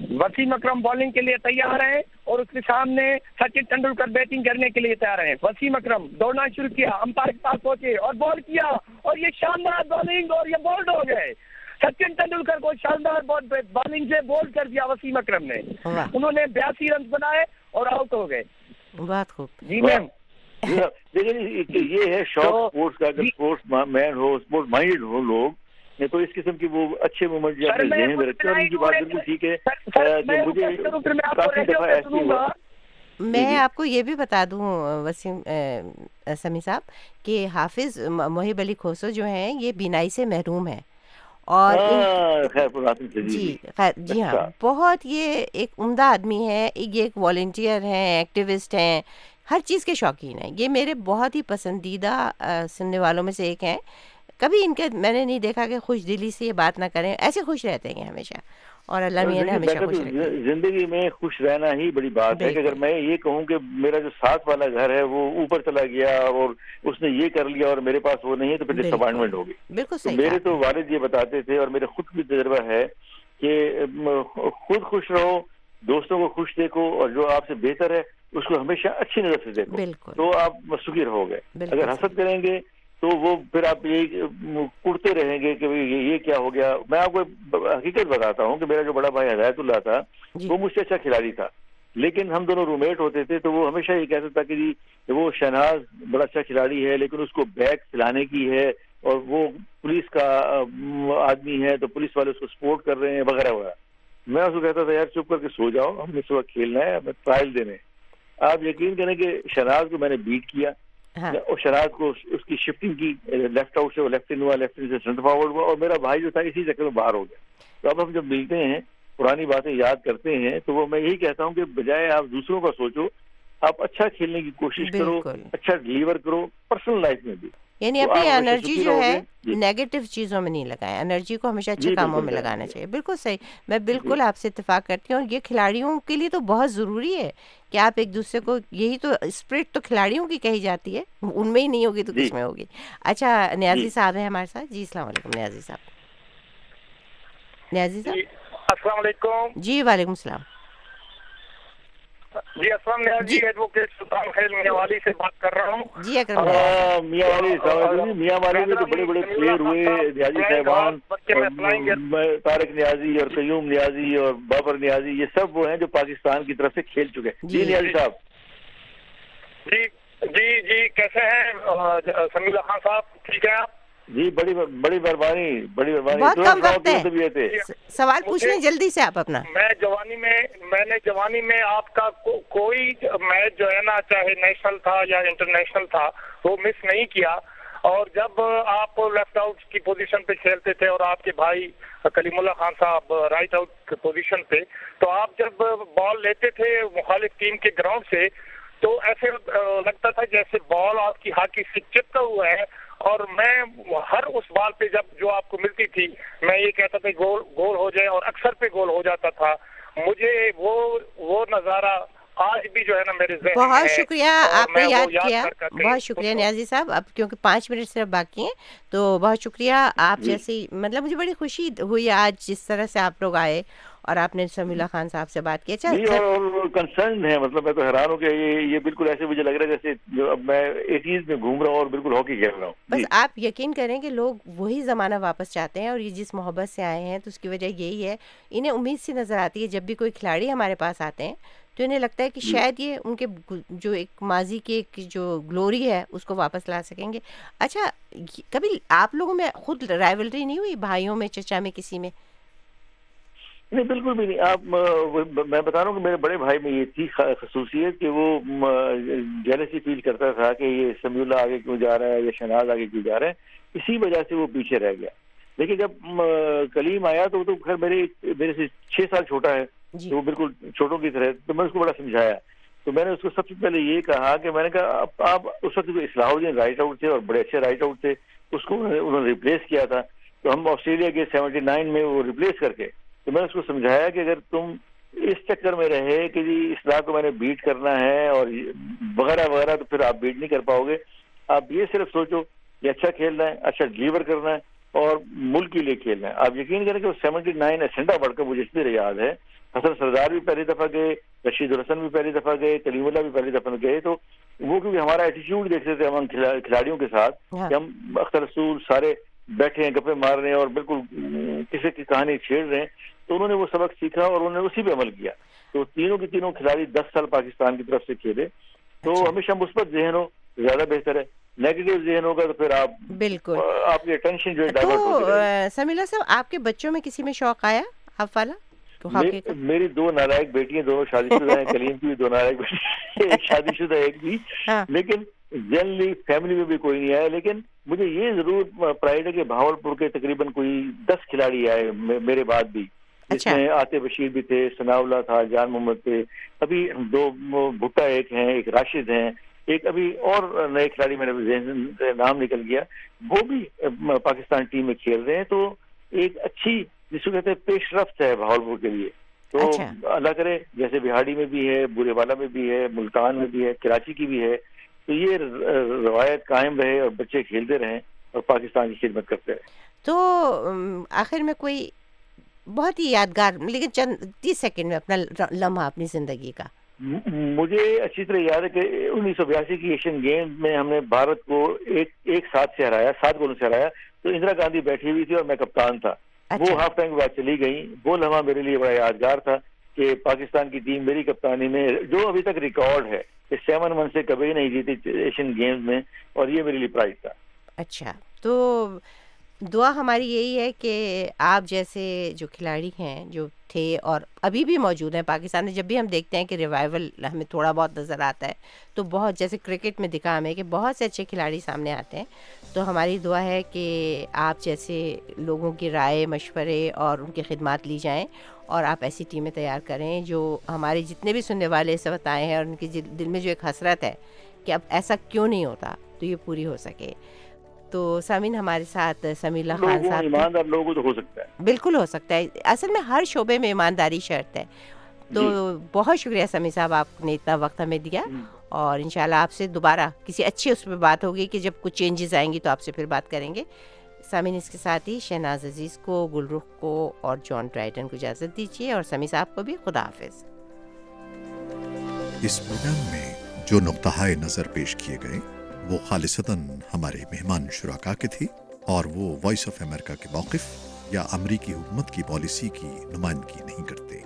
وسیم اکرم بالنگ کے لیے تیار ہیں اور اس کے سامنے سچن تندولکر بیٹنگ کرنے کے لیے تیار ہیں۔ وسیم اکرم دوڑنا شروع کیا امپائر کے پاس پہنچے اور بال کیا اور یہ شاندار بالنگ اور یہ بولڈ ہو گئے۔ سچن تندولکر کو شاندار بالنگ سے بول کر دیا وسیم اکرم نے۔ انہوں نے بیاسی رنز بنائے اور آؤٹ ہو گئے۔ بات خوب۔ جی میم لیکن یہ ہے شوق اسپورٹس کا۔ اگر اسپورٹس مین ہو اسپورٹس مائنڈ ہو لوگ تو اس قسم کی وہ اچھے مومنٹ جو ذہن میں رکھتے ہیں ان کی بات بالکل ٹھیک ہے کہ مجھے کافی دفعہ ایسی ہوا میں آپ کو یہ بھی بتا دوں وسیم سمی صاحب کہ حافظ محب علی کھوسو جو ہیں یہ بینائی سے محروم ہیں۔ اور جی خیر جی ہاں بہت یہ ایک عمدہ آدمی ہے یہ ایک والنٹیئر ہیں ایکٹیوسٹ ہیں ہر چیز کے شوقین ہیں۔ یہ میرے بہت ہی پسندیدہ سننے والوں میں سے ایک ہیں۔ کبھی ان کے میں نے نہیں دیکھا کہ خوش دلی سے یہ بات نہ کریں ایسے خوش رہتے ہیں ہمیشہ۔ اور اللہ میاں نے ہمیشہ خوش زندگی میں خوش رہنا ہی بڑی بات ہے کہ اگر میں یہ کہوں کہ میرا جو ساتھ والا گھر ہے وہ اوپر چلا گیا اور اس نے یہ کر لیا اور میرے پاس وہ نہیں ہے تو پھر ڈس اپوائنٹمنٹ ہوگی۔ بالکل میرے تو والد یہ بتاتے تھے اور میرے خود بھی تجربہ ہے کہ خود خوش رہو دوستوں کو خوش دیکھو اور جو آپ سے بہتر ہے اس کو ہمیشہ اچھی نظر سے دیکھو۔ تو آپ سکھی رہو گے اگر حسد کریں گے تو وہ پھر آپ یہ کڑتے رہیں گے کہ یہ کیا ہو گیا؟ میں آپ کو حقیقت بتاتا ہوں کہ میرا جو بڑا بھائی ہدایت اللہ تھا وہ مجھ سے اچھا کھلاڑی تھا۔ لیکن ہم دونوں رومیٹ ہوتے تھے تو وہ ہمیشہ یہ کہتا تھا کہ جی وہ شہناز بڑا اچھا کھلاڑی ہے لیکن اس کو بیک کھلانے کی ہے اور وہ پولیس کا آدمی ہے تو پولیس والے اس کو سپورٹ کر رہے ہیں وغیرہ وغیرہ۔ میں اس کو کہتا تھا یار چپ کر کے سو جاؤ ہم نے صبح کھیلنا ہے ہمیں ٹرائل دینے آپ یقین کریں کہ شہناز کو میں نے بیٹ کیا۔ شراز کو اس کی شفٹنگ کی لیفٹ آؤٹ سے لیفٹ ان ہوا لیفٹ ان سے سینٹر فارورڈ ہوا اور میرا بھائی جو تھا اسی چکر میں باہر ہو گیا۔ تو اب ہم جب ملتے ہیں پرانی باتیں یاد کرتے ہیں تو وہ میں یہی کہتا ہوں کہ بجائے آپ دوسروں کا سوچو آپ اچھا کھیلنے کی کوشش کرو اچھا ڈلیور کرو پرسنل لائف میں بھی۔ یعنی اپنی انرجی جو ہے نیگیٹو چیزوں میں نہیں لگائیں۔ انرجی کو ہمیشہ اچھے کاموں میں لگانا چاہیے۔ بالکل صحیح۔ میں بالکل آپ سے اتفاق کرتی ہوں اور یہ کھلاڑیوں کے لیے تو بہت ضروری ہے کہ آپ ایک دوسرے کو یہی تو اسپرٹ تو کھلاڑیوں کی کہی جاتی ہے۔ ان میں ہی نہیں ہوگی تو کس میں ہوگی؟ اچھا نیازی صاحب ہیں ہمارے ساتھ۔ جی السلام علیکم نیازی صاحب۔ نیازی صاحب؟ السلام علیکم۔ جی وعلیکم السلام۔ جی اسلام نیاز جی ایڈوکیٹ سلطان خیل میاں والی سے بات کر رہا ہوں۔ جی اکرم میاں۔ والی جی۔ میاں والی میں تو بڑے بڑے پلیئر ہوئے نیازی صاحبان طارق نیازی اور قیوم نیازی اور بابر نیازی یہ سب وہ ہیں جو پاکستان کی طرف سے کھیل چکے ہیں۔ جی نیازی صاحب۔ جی جی جی کیسے ہیں؟ سمیلا خان صاحب ٹھیک ہے آپ؟ جی بڑی بڑی مہربانی بڑی مہربانی۔ بہت کم وقت ہے۔ سوال پوچھ لیں جلدی سے آپ اپنا۔ میں جوانی میں میں نے جوانی میں آپ کا کو- کوئی میچ جو ہے نا چاہے نیشنل تھا یا انٹرنیشنل تھا وہ مس نہیں کیا۔ اور جب آپ لیفٹ آؤٹ کی پوزیشن پہ کھیلتے تھے اور آپ کے بھائی کلیم اللہ خان صاحب رائٹ آؤٹ پوزیشن پہ تو آپ جب بال لیتے تھے مخالف ٹیم کے گراؤنڈ سے تو ایسے لگتا تھا جیسے بال آپ کی ہاکی سے چپکا ہوا ہے۔ اور میں ہر اس بال پہ جب جو آپ کو ملتی تھی، میں یہ کہتا تھا کہ گول گول ہو جائے اور اکثر پہ گول ہو جاتا تھا، مجھے وہ وہ نظارہ آج بھی جو ہے نا میرے ذہن بہت شکریہ آپ نے یاد کیا۔ بہت شکریہ نیازی صاحب اب کیونکہ پانچ منٹ صرف باقی ہیں تو بہت شکریہ۔ آپ جیسی مطلب مجھے بڑی خوشی ہوئی آج جس طرح سے آپ لوگ آئے اور آپ نے سمی اللہ خان صاحب سے بات کی۔ اچھا جی کنسرن ہے مطلب میں تو حیران ہوں کہ یہ یہ بالکل ایسے مجھے لگ رہا ہے جیسے جو اب میں ایٹیز میں گھوم رہا ہوں اور بالکل ہاکی کھیل رہا ہوں۔ بس جی۔ آپ یقین کریں کہ لوگ وہی زمانہ واپس چاہتے ہیں اور یہ جس محبت سے آئے ہیں تو اس کی وجہ یہی ہے انہیں امید سی نظر آتی ہے جب بھی کوئی کھلاڑی ہمارے پاس آتے ہیں تو انہیں لگتا ہے کہ شاید یہ ان کے جو ایک ماضی کی ایک جو گلوری ہے اس کو واپس لا سکیں گے۔ اچھا کبھی آپ لوگوں میں خود رائولری نہیں ہوئی؟ بھائیوں میں چچا میں کسی میں؟ نہیں بالکل بھی نہیں۔ آپ میں بتا رہا ہوں کہ میرے بڑے بھائی میں یہ تھی خصوصیت کہ وہ جیلسی فیل کرتا تھا کہ یہ سمیع اللہ آگے کیوں جا رہا ہے یا شہناز آگے کیوں جا رہا ہے اسی وجہ سے وہ پیچھے رہ گیا۔ لیکن جب کلیم آیا تو وہ تو خیر میرے میرے سے چھ سال چھوٹا ہے جی۔ تو وہ بالکل چھوٹوں کی طرح۔ تو میں اس کو بڑا سمجھایا۔ تو میں نے اس کو سب سے پہلے یہ کہا کہ میں نے کہا آپ- اس وقت جو اصلاح الدین رائٹ آؤٹ تھے اور بڑے اچھے رائٹ آؤٹ تھے اس کو انہوں نے- ریپلیس کیا تھا۔ تو ہم آسٹریلیا کے سیونٹی نائن میں وہ ریپلیس کر کے تو میں نے اس کو سمجھایا کہ اگر تم اس چکر میں رہے کہ جی اصلاح کو میں نے بیٹ کرنا ہے اور وغیرہ وغیرہ تو پھر آپ بیٹ نہیں کر پاؤ گے۔ آپ یہ صرف سوچو کہ اچھا کھیلنا ہے اچھا ڈلیور کرنا ہے اور ملک کے لیے کھیلنا ہے آپ یقین کریں کہ وہ سیونٹی نائن اسنڈا بڑھ کر مجھے اس لیے یاد ہے۔ حسن سردار بھی پہلی دفعہ گئے رشید الحسن بھی پہلی دفعہ گئے کلیم اللہ بھی پہلی دفعہ گئے۔ تو وہ کیونکہ ہمارا ایٹیچیوڈ دیکھتے تھے ہم کھلا- کھلاڑیوں کے ساتھ ہاں۔ کہ ہم اختر رسول سارے بیٹھے ہیں گپے مار رہے ہیں اور بالکل کسی کی کہانی چھیڑ رہے ہیں۔ تو انہوں نے وہ سبق سیکھا اور انہوں نے اسی پہ عمل کیا۔ تو تینوں کے تینوں کھلاڑی دس سال پاکستان کی طرف سے کھیلے۔ تو اچھا۔ ہمیشہ مثبت ذہن ہو۔ زیادہ بہتر ہے۔ نیگیٹو ذہن ہوگا تو پھر آپ بالکل۔ آپ کی اٹینشن جو ہے ڈائیورٹ۔ سمیلا صاحب آپ کے بچوں میں کسی میں شوق آیا؟ آپ والا؟ می- میری دو نالائق بیٹی ہیں دونوں شادی شدہ ہیں کلیم کی بھی دو نالائق بیٹی ایک شادی شدہ ایک بھی۔ ہاں۔ لیکن جنرلی فیملی میں بھی کوئی نہیں آیا لیکن مجھے یہ ضرور پرائڈ ہے کہ بھاول پور کے تقریباً کوئی دس کھلاڑی آئے میرے بعد بھی۔ جس اچھا۔ میں آتے بشیر بھی تھے ثناء اللہ تھا جان محمد تھے۔ ابھی دو بھٹا ایک ہیں ایک راشد ہیں۔ ایک ابھی اور نئے کھلاڑی میرے ذہن سے نام نکل گیا وہ بھی پاکستان ٹیم میں کھیل رہے ہیں تو ایک اچھی جس کو کہتے ہیں پیش رفت ہے بھاولپور کے لیے۔ تو اچھا۔ اللہ کرے جیسے بہاڑی میں بھی ہے برے والا میں بھی ہے ملتان میں بھی ہے کراچی کی بھی ہے تو یہ روایت قائم رہے اور بچے کھیلتے رہیں اور پاکستان کی خدمت کرتے رہیں۔ تو آخر میں کوئی بہت ہی یادگار لیکن چند تیس سیکنڈ میں اپنا لمحہ اپنی زندگی کا۔ مجھے اچھی طرح یاد ہے کہ انیس سو بیاسی کی ایشین گیمز میں ہم نے بھارت کو ایک ایک ساتھ سے ہرایا سات گولوں سے ہرایا تو اندرا گاندھی بیٹھی ہوئی تھی اور میں کپتان تھا۔ اچھا۔ وہ ہاف ٹائم کے بعد چلی گئی وہ لمحہ میرے لیے بڑا یادگار تھا کہ پاکستان کی ٹیم میری کپتانی میں جو ابھی تک ریکارڈ ہے کہ سیون من سے کبھی نہیں جیتی ایشین گیمز میں اور یہ میرے لیے پرائز تھا۔ اچھا۔ تو دعا ہماری یہی ہے کہ آپ جیسے جو کھلاڑی ہیں جو تھے اور ابھی بھی موجود ہیں، پاکستان میں جب بھی ہم دیکھتے ہیں کہ ریوائول ہمیں تھوڑا بہت نظر آتا ہے، تو بہت جیسے کرکٹ میں دکھا ہمیں کہ بہت سے اچھے کھلاڑی سامنے آتے ہیں۔ تو ہماری دعا ہے کہ آپ جیسے لوگوں کی رائے، مشورے اور ان کی خدمات لی جائیں اور آپ ایسی ٹیمیں تیار کریں جو ہمارے جتنے بھی سننے والے اس وقت آئے ہیں اور ان کے جی دل میں جو ایک حسرت ہے کہ اب ایسا کیوں نہیں ہوتا، تو یہ پوری ہو سکے۔ تو سامعین ہمارے ساتھ سمیع اللہ خان صاحب۔ ایماندار لوگوں تو ہو سکتا ہے۔ بالکل ہو سکتا ہے۔ اصل میں ہر شعبے میں ایمانداری شرط ہے۔ تو بہت شکریہ سمیع صاحب آپ نے اتنا وقت ہمیں دیا۔ اور انشاءاللہ آپ سے دوبارہ کسی اچھی اس پہ بات ہوگی کہ جب کچھ چینجز آئیں گی تو آپ سے پھر بات کریں گے۔ سامعین اس کے ساتھ ہی شہناز عزیز کو گلرخ کو اور جان ڈرائٹن کو اجازت دیجیے اور سمیع صاحب کو بھی خدا حافظ۔ اس پروگرام میں جو نقطہ نظر پیش کیے گئے وہ خالصتاً ہمارے مہمان شرکا کے تھے اور وہ وائس آف امریکہ کے موقف یا امریکی حکومت کی پالیسی کی نمائندگی نہیں کرتے۔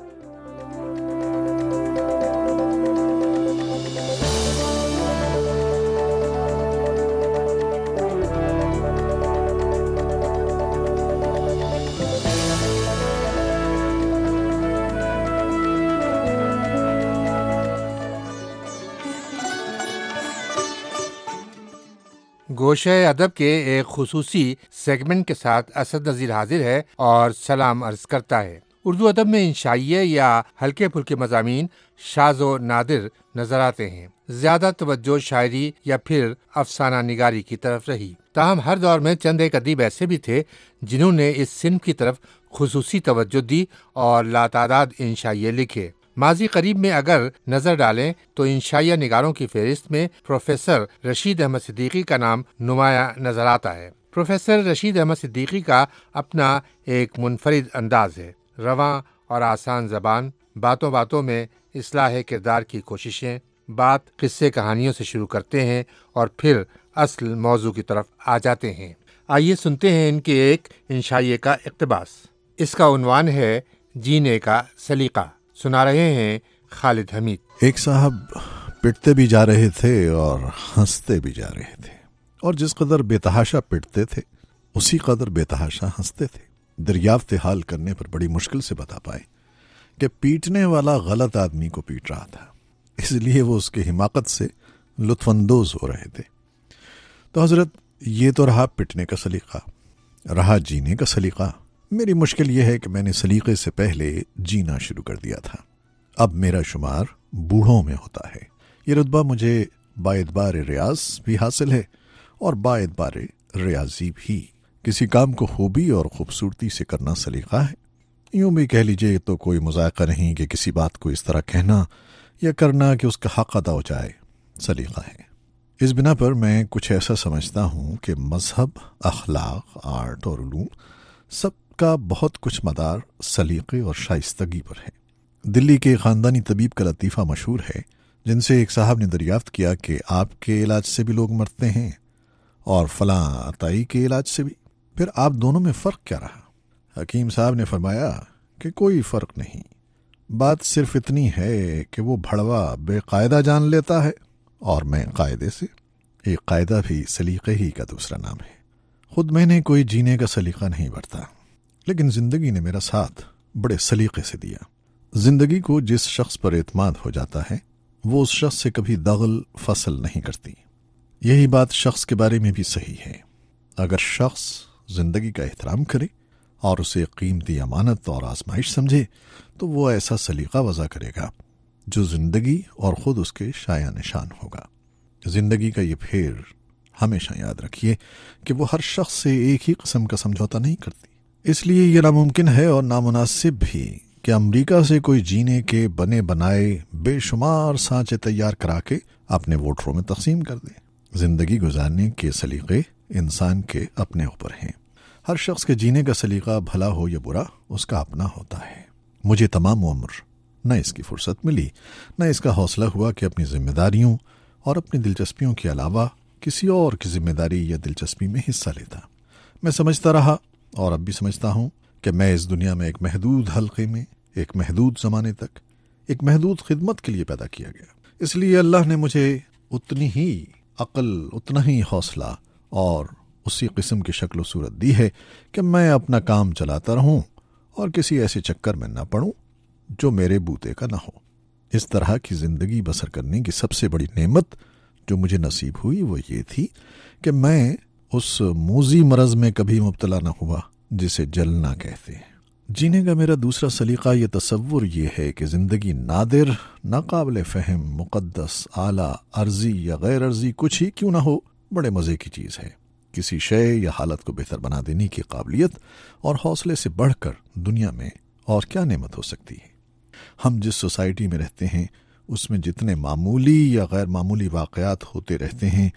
گوشہ ادب کے ایک خصوصی سیگمنٹ کے ساتھ اسد نذیر حاضر ہے اور سلام عرض کرتا ہے۔ اردو ادب میں انشائیے یا ہلکے پھلکے مضامین شاز و نادر نظر آتے ہیں۔ زیادہ توجہ شاعری یا پھر افسانہ نگاری کی طرف رہی۔ تاہم ہر دور میں چند ایک ادیب ایسے بھی تھے جنہوں نے اس صنف کی طرف خصوصی توجہ دی اور لاتعداد انشائیے لکھے۔ ماضی قریب میں اگر نظر ڈالیں تو انشائیہ نگاروں کی فہرست میں پروفیسر رشید احمد صدیقی کا نام نمایاں نظر آتا ہے۔ پروفیسر رشید احمد صدیقی کا اپنا ایک منفرد انداز ہے۔ رواں اور آسان زبان، باتوں باتوں میں اصلاح کردار کی کوششیں، بات قصے کہانیوں سے شروع کرتے ہیں اور پھر اصل موضوع کی طرف آ جاتے ہیں۔ آئیے سنتے ہیں ان کے ایک انشائیے کا اقتباس۔ اس کا عنوان ہے جینے کا سلیقہ۔ سنا رہے ہیں خالد حمید۔ ایک صاحب پٹتے بھی جا رہے تھے اور ہنستے بھی جا رہے تھے۔ اور جس قدر بے تحاشا پٹتے تھے، اسی قدر بے تحاشا ہنستے تھے۔ دریافت حال کرنے پر بڑی مشکل سے بتا پائے کہ پیٹنے والا غلط آدمی کو پیٹ رہا تھا۔ اس لیے وہ اس کی حماقت سے لطف اندوز ہو رہے تھے۔ تو حضرت، یہ تو رہا پٹنے کا سلیقہ، رہا جینے کا سلیقہ۔ میری مشکل یہ ہے کہ میں نے سلیقے سے پہلے جینا شروع کر دیا تھا۔ اب میرا شمار بوڑھوں میں ہوتا ہے۔ یہ رتبہ مجھے باعتبار ریاض بھی حاصل ہے اور باعتبار ریاضی بھی۔ کسی کام کو خوبی اور خوبصورتی سے کرنا سلیقہ ہے۔ یوں بھی کہہ لیجیے تو کوئی مذائقہ نہیں کہ کسی بات کو اس طرح کہنا یا کرنا کہ اس کا حق ادا ہو جائے۔ سلیقہ ہے۔ اس بنا پر میں کچھ ایسا سمجھتا ہوں کہ مذہب، اخلاق، آرٹ اور علوم سب کا بہت کچھ مدار سلیقے اور شائستگی پر ہے۔ دلی کے خاندانی طبیب کا لطیفہ مشہور ہے، جن سے ایک صاحب نے دریافت کیا کہ آپ کے علاج سے بھی لوگ مرتے ہیں اور فلاں عطائی کے علاج سے بھی۔ پھر آپ دونوں میں فرق کیا رہا؟ حکیم صاحب نے فرمایا کہ کوئی فرق نہیں۔ بات صرف اتنی ہے کہ وہ بھڑوا بے قاعدہ جان لیتا ہے اور میں قاعدے سے۔ ایک قاعدہ بھی سلیقے ہی کا دوسرا نام ہے۔ خود میں نے کوئی جینے کا سلیقہ نہیں برتا۔ لیکن زندگی نے میرا ساتھ بڑے سلیقے سے دیا۔ زندگی کو جس شخص پر اعتماد ہو جاتا ہے، وہ اس شخص سے کبھی دغل، فصل نہیں کرتی۔ یہی بات شخص کے بارے میں بھی صحیح ہے۔ اگر شخص زندگی کا احترام کرے اور اسے قیمتی امانت اور آزمائش سمجھے، تو وہ ایسا سلیقہ وضع کرے گا جو زندگی اور خود اس کے شاع نشان ہوگا۔ زندگی کا یہ پھیر ہمیشہ یاد رکھیے کہ وہ ہر شخص سے ایک ہی قسم کا سمجھوتا نہیں کرتی۔ اس لیے یہ ناممکن ہے اور نامناسب بھی کہ امریکہ سے کوئی جینے کے بنے بنائے بے شمار سانچے تیار کرا کے اپنے ووٹروں میں تقسیم کر دے۔ زندگی گزارنے کے سلیقے انسان کے اپنے اوپر ہیں۔ ہر شخص کے جینے کا سلیقہ بھلا ہو یا برا، اس کا اپنا ہوتا ہے۔ مجھے تمام عمر نہ اس کی فرصت ملی، نہ اس کا حوصلہ ہوا کہ اپنی ذمہ داریوں اور اپنی دلچسپیوں کے علاوہ کسی اور کی ذمہ داری یا دلچسپی میں حصہ لیتا۔ میں سمجھتا رہا اور اب بھی سمجھتا ہوں کہ میں اس دنیا میں ایک محدود حلقے میں، ایک محدود زمانے تک، ایک محدود خدمت کے لیے پیدا کیا گیا۔ اس لیے اللہ نے مجھے اتنی ہی عقل، اتنا ہی حوصلہ اور اسی قسم کی شکل و صورت دی ہے کہ میں اپنا کام چلاتا رہوں اور کسی ایسے چکر میں نہ پڑوں جو میرے بوتے کا نہ ہو۔ اس طرح کی زندگی بسر کرنے کی سب سے بڑی نعمت جو مجھے نصیب ہوئی وہ یہ تھی کہ میں اس موزی مرض میں کبھی مبتلا نہ ہوا جسے جلنا کہتے۔ ہیں جینے کا میرا دوسرا سلیقہ یہ تصور یہ ہے کہ زندگی نادر، ناقابل فہم، مقدس، اعلیٰ، عرضی یا غیر عرضی کچھ ہی کیوں نہ ہو، بڑے مزے کی چیز ہے۔ کسی شے یا حالت کو بہتر بنا دینے کی قابلیت اور حوصلے سے بڑھ کر دنیا میں اور کیا نعمت ہو سکتی ہے۔ ہم جس سوسائٹی میں رہتے ہیں، اس میں جتنے معمولی یا غیر معمولی واقعات ہوتے رہتے ہیں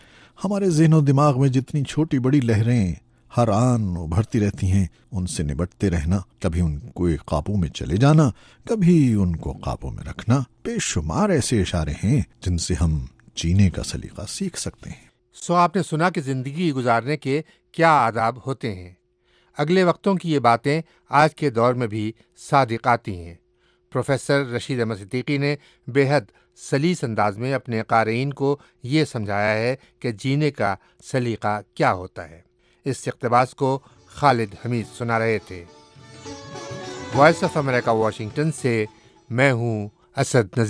ہمارے ذہن و دماغ میں جتنی چھوٹی بڑی لہریں ہر آن ابھرتی رہتی ہیں، ان سے نبٹتے رہنا، کبھی ان کو قابو میں چلے جانا، کبھی ان کو قابو میں رکھنا، بے شمار ایسے اشارے ہیں جن سے ہم جینے کا سلیقہ سیکھ سکتے ہیں۔ سو آپ نے سنا کہ زندگی گزارنے کے کیا آداب ہوتے ہیں۔ اگلے وقتوں کی یہ باتیں آج کے دور میں بھی صادق آتی ہیں۔ پروفیسر رشید احمد صدیقی نے بے حد سلیس انداز میں اپنے قارئین کو یہ سمجھایا ہے کہ جینے کا سلیقہ کیا ہوتا ہے۔ اس اقتباس کو خالد حمید سنا رہے تھے۔ وائس آف امریکہ واشنگٹن سے میں ہوں اسد نظیر۔